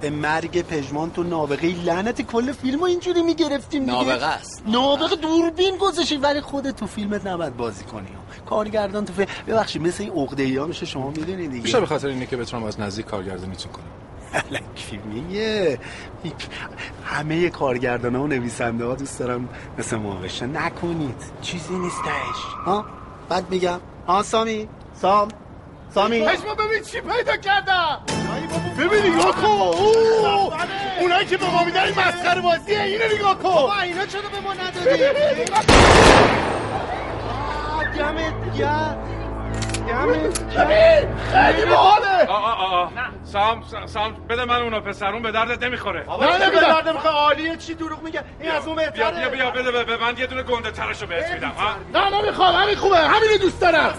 به مرگ پژمان تو نابغه ای لعنت کل فیلم رو اینجوری می‌گرفتیم نابغه است. نابغه دوربین گذاشتی ولی خودت تو فیلمت نباید بازی کنی. کارگردان تو فیلم ببخشید مثل این عقده ای ها میشه شما می‌دونی دیگه. بیشتر به خاطر اینه که بتونم از نزدیک کارگردانیتون کنم. الک فیلمیه همه کارگردان ها و نویسنده ها دوست دارم مثل ما بشن. نکنید. چیزی نیستش. ها؟ بعد میگم. ها سامی. سام. سامی. پشما ببین چی پیدا کردم. ببین نگاه کن. اونایی که به ما میدن این مسخره بازیه. اینو نگاه کن. بابا اینا چرا به ما ندادی؟ *laughs* دمت گرم. خیلی باحاله. آ آ آ نه سام سام- بده من اونا پسرون به دردت نمی‌خوره. نه نمیدم درد می‌خواه عالیه چی دروغ میگه؟ این از اون بهتره. بیا بیا بده به- به من یه دونه گنده ترشو بهت میدم ها؟ نه نمی‌خوام همین خوبه. همینو دوست دارم.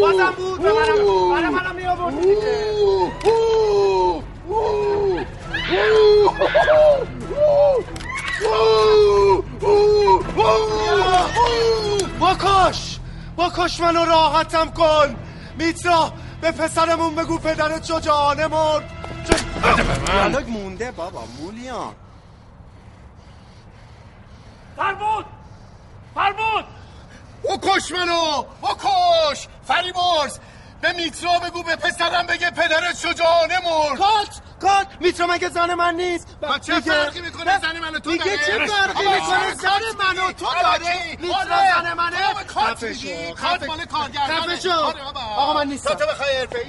بازم بود به منم برای منم میآوردی دیگه. بکش. بکش منو راحتم کن. میترا به پسرمون بگو پدرت شجاعانه مرد. دیالوگ مونده بابا مولیان. فرمود! فرمود! بکش منو بکش فریبرز به میترا بگو به پسرم بگه پدرت شجاعانه مرد. کات کات میترا مگه زن من نیست؟ و چه فرقی می‌کنه زن من و تو دیگه؟ چه فرقی می‌کنه زن من و تو داره میترا زن منه خفه میگی خفه- مال کارگردانه. آره. آقا من نیستم. تو بخوای حرفه‌ای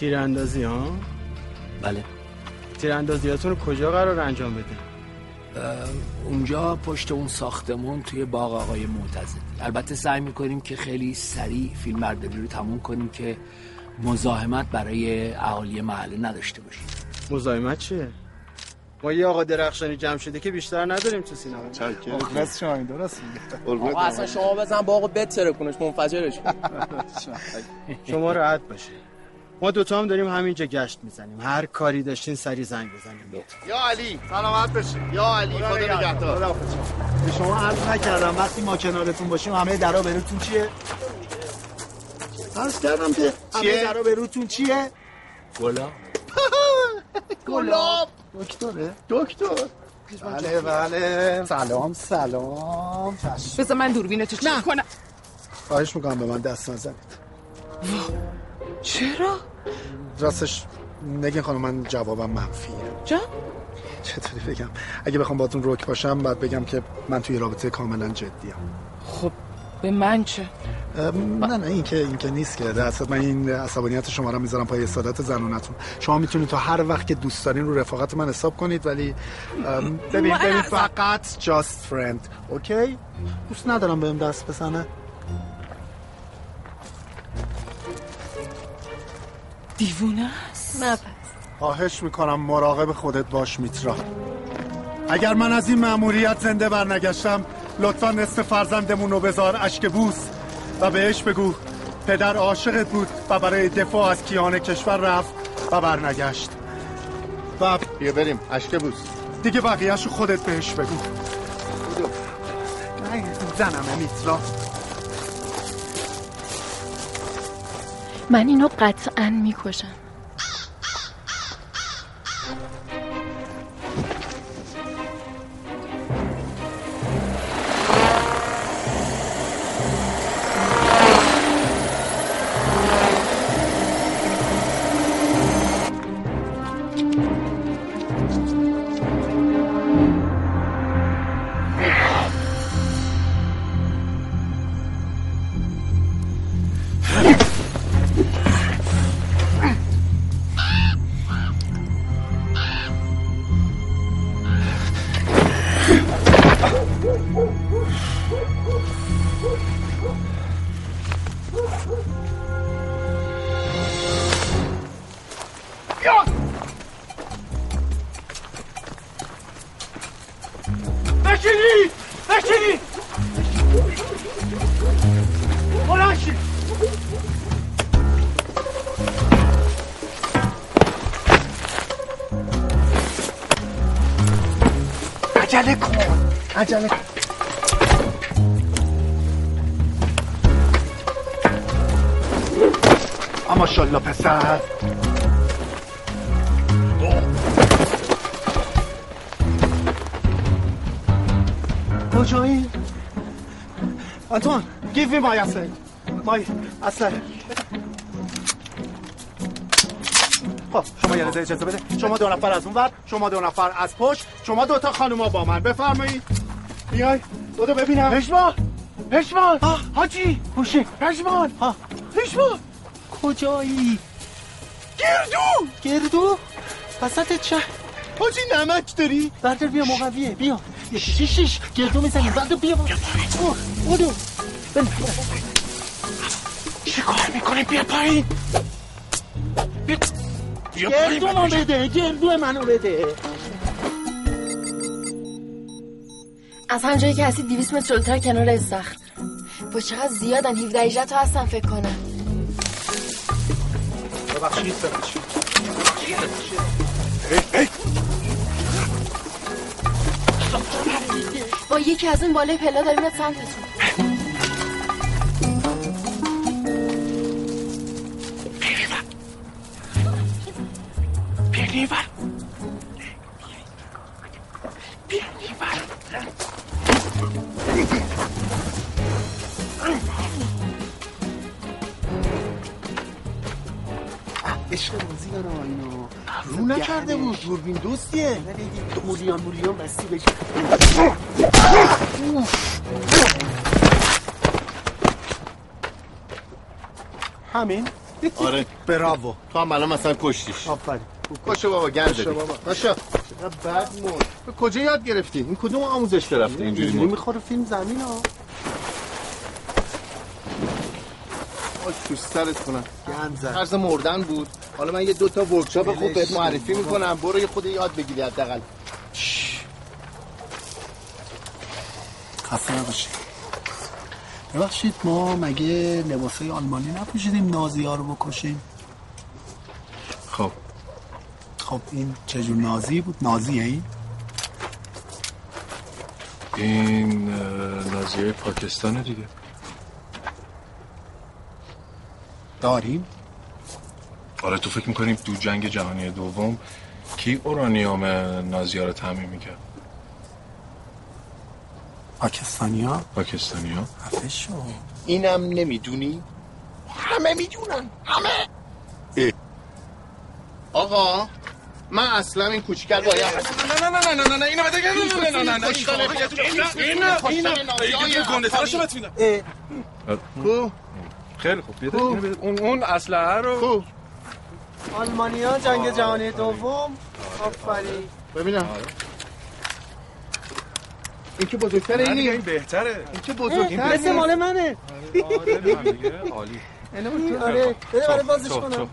تیراندازی ها؟ بله. تیراندازیاتون رو کجا قرار انجام بدین؟ اه، اونجا پشت اون ساختمون توی باغ آقای معتزدی البته سعی می‌کنیم که خیلی سریع فیلم برداری رو تموم کنیم که مزاحمت برای اهالی محله نداشته باشیم. مزاحمت چیه؟ ما یه آقا درخشانی جمع شده که بیشتر نداریم تو سینما. مخلص شما درست آقا اصلا شما بزن باقو بتره کنش منفجرش. *laughs* شما راحت باشه ما دوتا هم داریم همینجا گشت می‌زنیم. هر کاری داشتین سری زنگ بزنیم. یا علی سلامت باشی. یا علی خدا نگهدار. به شما عرض نکردم وقتی ما کنارتون باشیم همه درا بروتون چیه؟ عرض کردم که همه چیه؟ درا بروتون چیه؟ گلا *laughs* گلاب. دکتره؟ دکتر. بله بله. سلام سلام. بذار من دوربینتو چک کنم. خواهش می‌کنم به من دست نزنید. چرا؟ راستش نگین خانم من جوابم منفیه. جا؟ چطوری بگم؟ اگه بخوام باتون روک باشم بعد بگم که من توی رابطه کاملا جدیم. خب به من چه؟ ام، نه نه این که این که نیست که. در اصل من این عصبانیت شما رو می‌ذارم پای سادت زنونتون. شما می‌تونید تا هر وقت که دوست دارین رو رفاقت من حساب کنید ولی ببین ببین فقط just friend اوکی؟ دوست ندارم بهم دست بزنه. دیوونه است؟ نه خواهش می‌کنم مراقب خودت باش میترا. اگر من از این مأموریت زنده برنگشتم لطفا نصف فرزندمون رو بذار اشک بوس و بهش بگو پدر عاشقت بود و برای دفاع از کیان کشور رفت و برنگشت. و بیا بریم اشک بوس. دیگه بقیهش رو خودت بهش بگو. نه زنمه میترا. من اینو قطعا می‌کشم. عجله. اما شالله پسر. کجایی؟ آنتوان give me my asset. My asset. خب شما یه اجازه بده. شما دو نفر از اون ور شما دو نفر از پشت شما دو تا خانوما با من. بفرمایید. بیای بودو ببینم. پشمان پشمان حاجی. خوشی. پشمان پشمان کجایی؟ گردو. گردو؟ وسط چه؟ حاجی نمک داری؟ بردار بیا مقویه. بیا. یه شیش شیش. گردو می‌زنیم. بردار بیا. بودو چی کار می‌کنی؟ بیا پایین. بیا. گردو ما بده. گردو منو بده. از همجایی که هستی 200 متر جلوتر کنار استخر با چقدر زیادن 17 18 تا هستن فکر کنم. ببخشید با یکی از اون بالای پلا داریم میاد سمتتون. دوربین دوستیه مولیان مولیان بستی بشه همین؟ آره. براوو تو هم الان مثلا کشتیش. آفرین. کشو بابا گند کشو بابا. کشو بعد مرد. به کجا یاد گرفتی؟ این کدوم آموزش رفته اینجوری مرد؟ می‌خوره فیلم زمین ها. آی تو سرت کنم. گند زد. مردن بود. حالا من یه دو تا ورکشاپ خوب بهت معرفی کن. می‌کنم. برو یه خود یاد بگیری حداقل. خسته نباشید ببخشید ما مگه لباسای آلمانی نپوشیدیم؟ نازی ها رو بکشیم. خب. خب این چجور نازی بود؟ نازیه این این اه، نازیه پاکستان دیگه. داریم؟ آره تو فکر می‌کنیم تو جنگ جهانی دوم کی اورانیوم نازی ها رو تعمین می‌کرد؟ پاکستانی ها پاکستانی ها خفه شو. اینم نمی‌دونی؟ همه می‌دونن همه. اه. آقا من اصلا این کوچیکر باید نه نه نه نه نه نه اینو بده نه نه نه نه نه اینو اینو. بهت میدم کو خیلی خوب بده اینو بده. اون اون اسلحه رو آلمانیا جنگ جهانی دوم. آفرین. ببینم. این که بزرگتره اینی این بهتره. این که بزرگتره مثل مال منه. عالی. آره بده برای بازش تو- کنم. تو.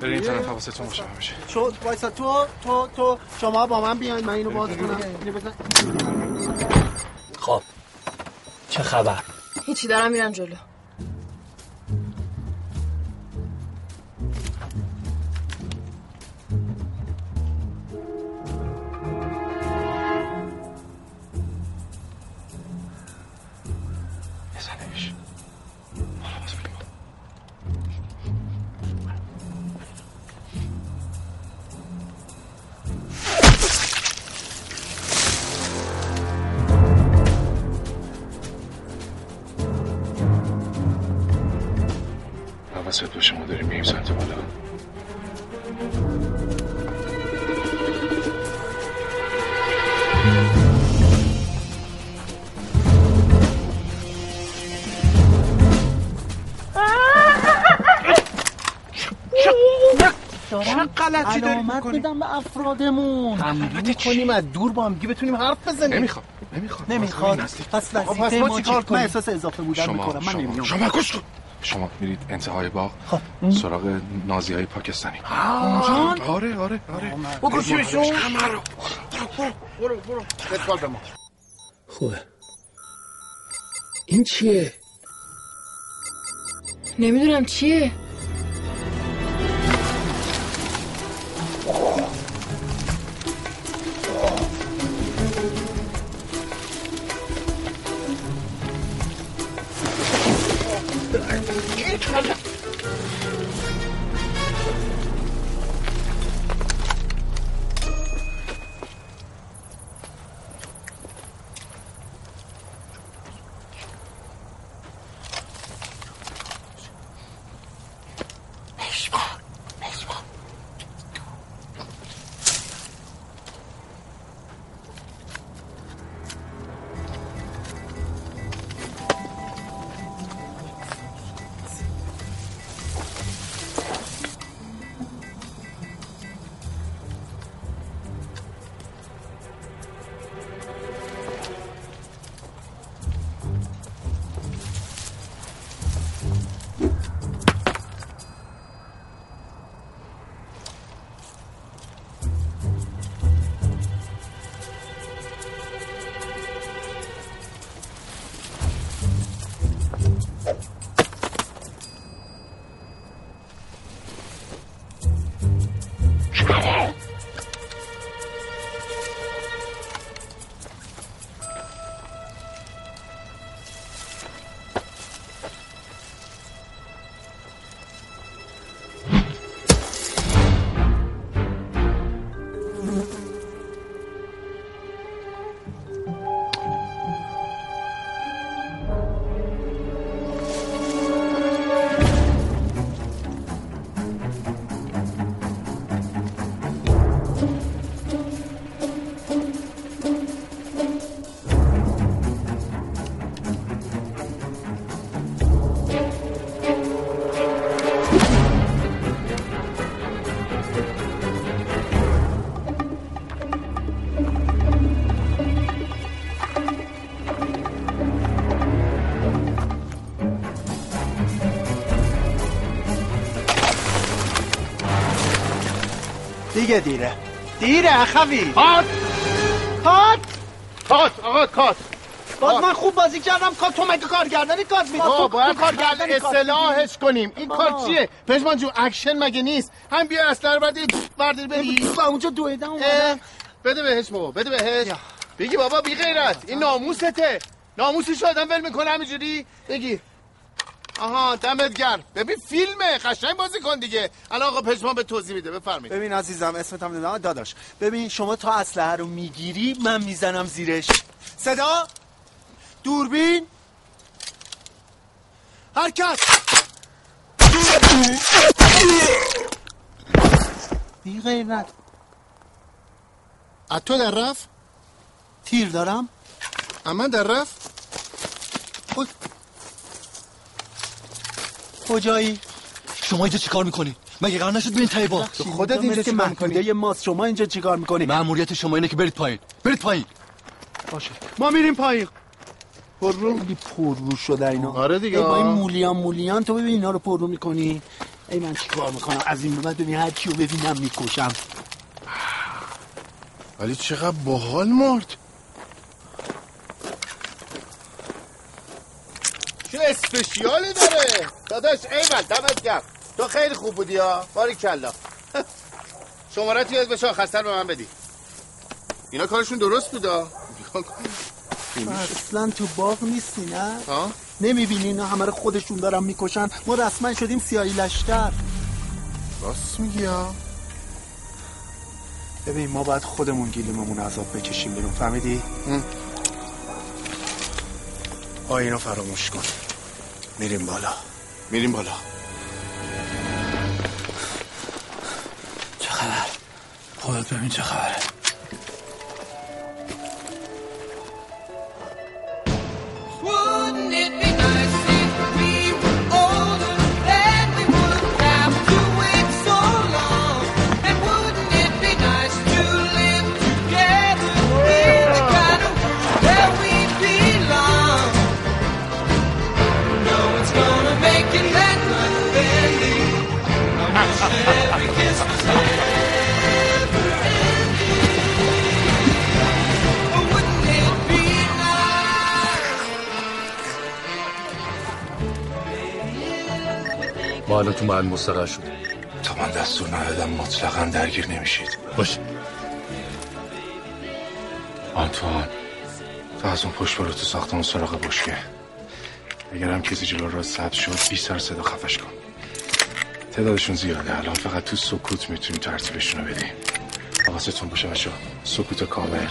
بری این طرف حواستون باشه همیشه چون وایسا تو تو تو شما با من بیاین من اینو باز کنم. اینو بزن. خب چه خبر؟ هیچی دارم میرم جلو. غلطی داری علامت می‌کنی میدم به افرادمون. همدونی کنیم از دور با هم دیگه بتونیم حرف بزنیم. نمی‌خوام نمی‌خوام. نمی‌خواد. پس پس وظیفه ما چیکار کنیم؟ من احساس اضافه بودن شما می‌کنم. من شما. نمیام شما گوش کن. شما میرید انتهای باغ سراغ نازی های پاکستانی. آره آره آره. بکشیمشون برو برو. برو. بسپار به ما خوبه. این چیه؟ نمی‌دونم چیه. دیگه دیره. دیره اخوی. کات. کات. کات آقا کات. باز من خوب بازی کردم کات تو مگه کارگردانی کات می‌کنی آه باید کارگردانی اصلاحش کنیم. این. کار چیه؟ پشمان جون اکشن مگه نیست؟ هم بیا اصلا رو بردی بردی بری. با اونجا دویدم اومدم. بده بهش بابا بده بهش. بگی بابا بی غیرت این ناموسته. ناموسش آدم ول می‌کنه همینجوری بگی. آها دمت گرم. ببین فیلمه. قشنگ بازی کن دیگه. الان آقا پشمان به توضیح میده بفرمایید. ببین عزیزم اسمت هم نمی‌دونم. داداش ببین شما تا اسلحه رو می‌گیری من می‌زنم زیرش. صدا؟ دوربین؟ حرکت بی غیرت. از تو در رفت؟ تیر دارم؟ اما در رفت؟ خود کجایی؟ شما اینجا چیکار می‌کنی؟ مگه قرار نشد برین تای باغ؟ خودت اینجا که محدوده ماست. شما اینجا چیکار می‌کنی؟ مأموریت شما اینه که برید پایین. برید پایین. باشه. ما میریم پایین. پررو خیلی پررو شده اینا. آره دیگه. ای با این مولیان مولیان تو ببین اینا رو پررو می‌کنی. ای من چیکار می‌کنم؟ از این به بعد ببین هر کیو ببینم می‌کشم. ولی چقدر باحال مرد. چه اسپشیالی داره. داداش ایول دمت گرم. تو خیلی خوب بودی ها. باری کلا *laughs* شماره یاد بشه آخرسر به من بدی. اینا کارشون درست بودا؟ اصلا تو باغ نیستی نه؟ ها؟ نمی‌بینی اینا همه رو خودشون دارن می‌کشن؟ ما رسما شدیم سیاهی لشکر. راست میگی ها. ببین ما باید خودمون گیلیممون عذاب بکشیم بیرون فهمیدی؟ آ اینو فراموش کن. میریم بالا. میریم بالا. چه خبر؟ خودت ببین چه خبره. ما الان تو محل مستقر شد تا من دستور ندادم مطلقا درگیر نمیشید. باشه آنتوان تو از اون پشت برو تو ساختمون سراغ بشکه. اگر هم کسی جلو را ثبت شد بی سر صدا خفش کن. تعدادشون زیاده الان فقط تو سکوت می‌تونیم ترتیبشون رو بدیم. حواستون باشه بچه سکوت کامل.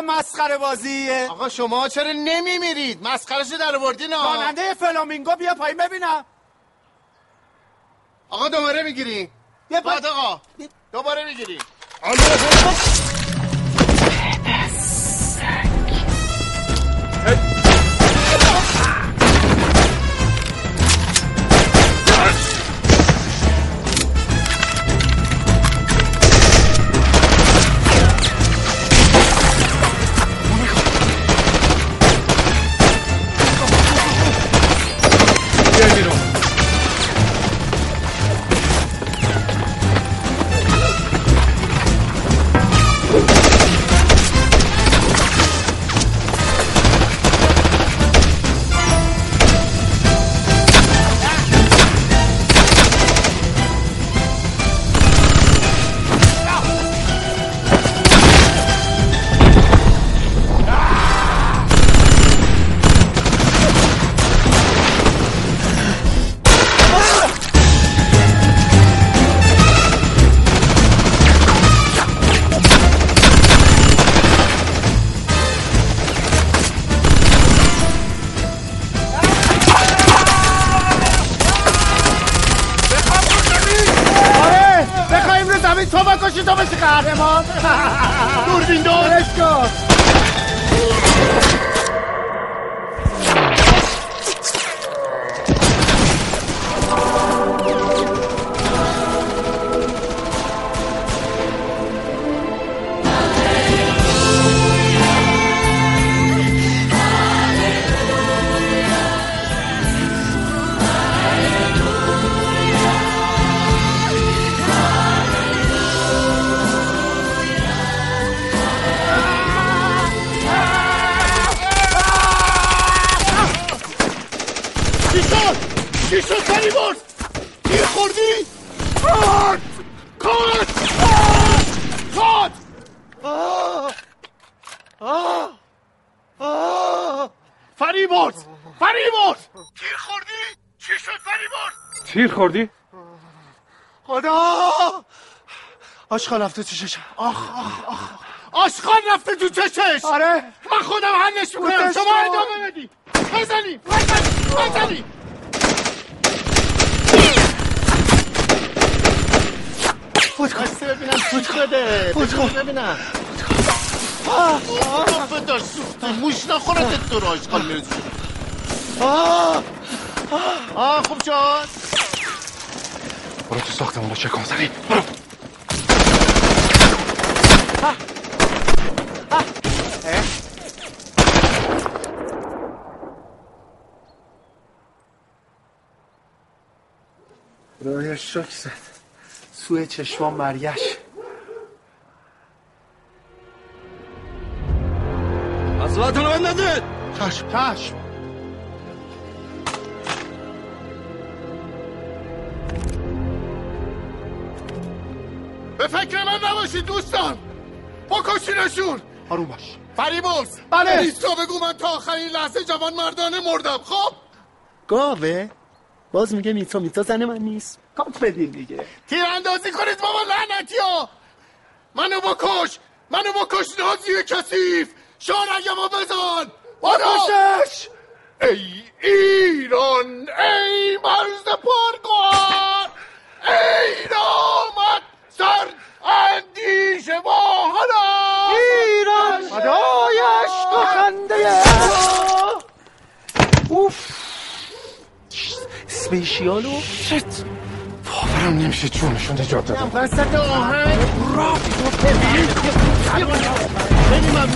چه مسخره بازیه آقا شما چرا نمیمیرید؟ مسخرشو در آوردین ها. راننده فلامینگو بیا پایین ببینم. آقا دوباره می‌گیری بیا بعد آقا دوباره می‌گیری آشقان رفته تو چشم. آخ آخ آخ. آشقان رفته تو چشش. آره. من خودم حلش می‌کنم. شما. ادامه بدی. بزنی. بزنی. فوت کن. ببینم چی شده. فوت کن. ببینم. آه آه. دار سوختی موش نخورد تو رو آشقال می‌رسی آه. آه خوب شد. برو تو ساختمون رو چک کن سریع برو روی شک زد. سوی چشمان من اصلاتون رو بندازید! چشم چشم. به فکر من نباشید دوستان. بکشینشون. آروم باش. فریبرز بله. ایستا بگو من تا آخرین لحظه جوان مردانه مردم خب؟ گاوه؟ باز میگه میتا میتا زن من نیست. کات بدین دیگه. تیراندازی کنید بابا لعنتی ها منو بکش. منو بکش نازی کثیف. شارگمو بزن. بکشش! ای ایران ای مرز پرگار ای نامت سر اندیش واهنا ایران. فدای عشق و خنده اوف سپیشیالو شت. باورم نمیشه جونشون نجات دادم وسط آهنگ خیلی ممنون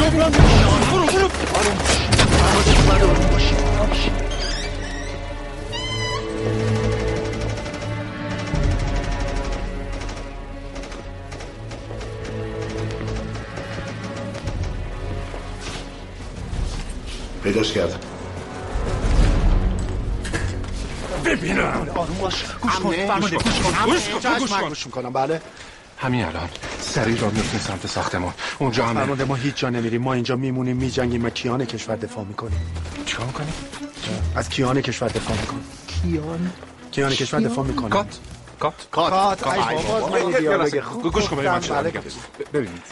جبران برو برو آروم باش اما آروم باشی باش. پیداش کردم. ببینم. آروم باش. گوش کن. فرمانده. گوش کن، گوش کن. گوش کن. گوش بله. همین الان سریع را میفتیم سمت ساختمون. اونجا همه. فرمانده ما هیچ جا نمیریم. ما اینجا میمونیم میجنگیم و کیان کشور دفاع می‌کنیم. چیکار می‌کنیم از کیان کشور دفاع می‌کنیم. کیان؟ کیان کشور دفاع می‌کنیم. کات. کات. کات. ای بابا خوب گوش کن بله. ببینید.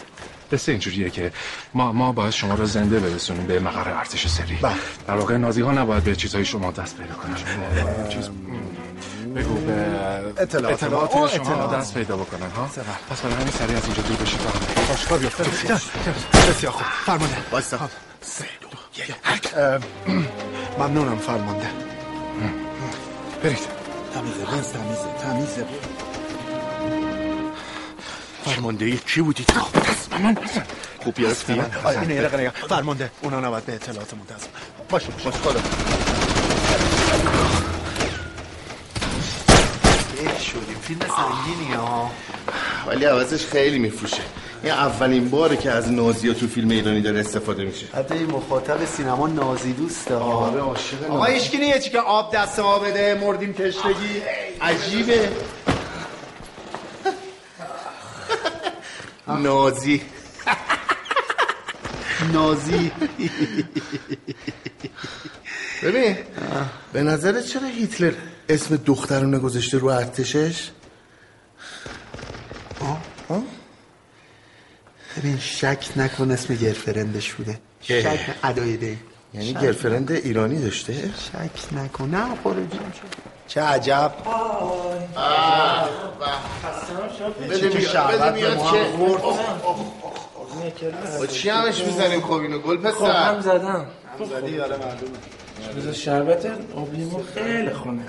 قصه اینجوریه که ما ما باید شما رو زنده برسونیم به مقر ارتش سری. بله. در واقع نازی ها نباید به چیزهای شما دست پیدا کنن. چیز بگو به اطلاعات اطلاعات ما. شما اطلاعات. دست پیدا بکنن ها؟ پس برای همین سریع از اینجا دور بشید. تا باشگاه بیافته بسیار خوب. فرمانده. بایستا سه دو یک. ممنونم فرمانده. برید. تمیزه بنز تمیزه تمیزه. فرمانده کی بودی؟ تو من. بزن خوب گرفتی؟ آه، اینو یه دقیقه نگاه. فرمانده اونا نباید به اطلاعات منتظم باشه باش خدا. شدیم فیلم سنگینی ها. ولی عوضش خیلی میفروشه. این اولین باره که از نازی تو فیلم ایرانی داره استفاده میشه. حتی این مخاطب سینما نازی دوسته آره عاشق آقا هیچکی نیه که آب دست ما بده مردیم تشنگی عجیبه. نازی. نازی. ببین به نظرت چرا هیتلر اسم دخترونه گذاشته رو ارتشش؟ ببین شک نکن اسم گرفرندش بوده. شک ادای دی یعنی گرفرند ایرانی داشته؟ شک نکن. نه خارجی میشه. چه عجب. بده چه؟ هم خورد. با چی همش می‌زنیم خب اینو؟ گل خب هم پسر زدم زدی؟ آره معلومه. بذار شربت خیلی خونه.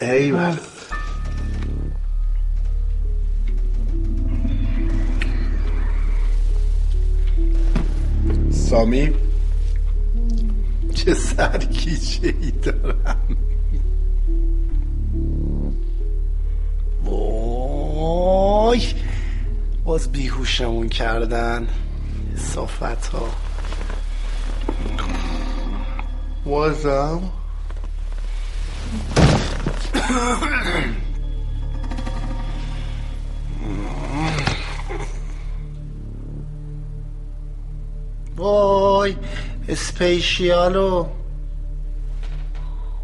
ای بله. سامی؟ چه سرکیچه ای دارم. وای باز بیهوشمون کردن صافت ها بازم وای اسپیشیالو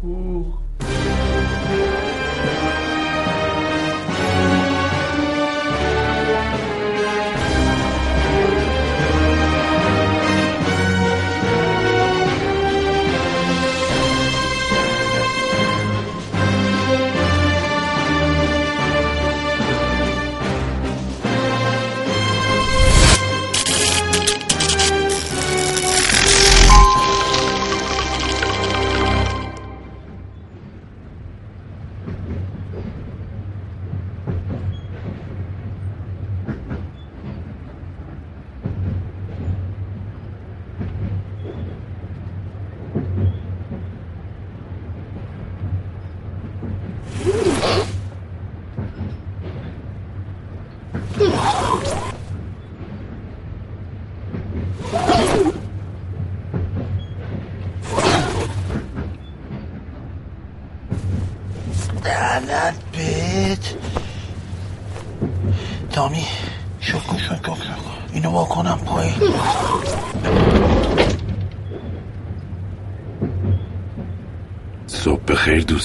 اوه. مامی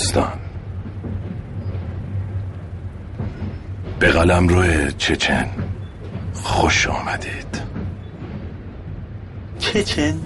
دوستان به قلم روی چچن. خوش آمدید. چچن؟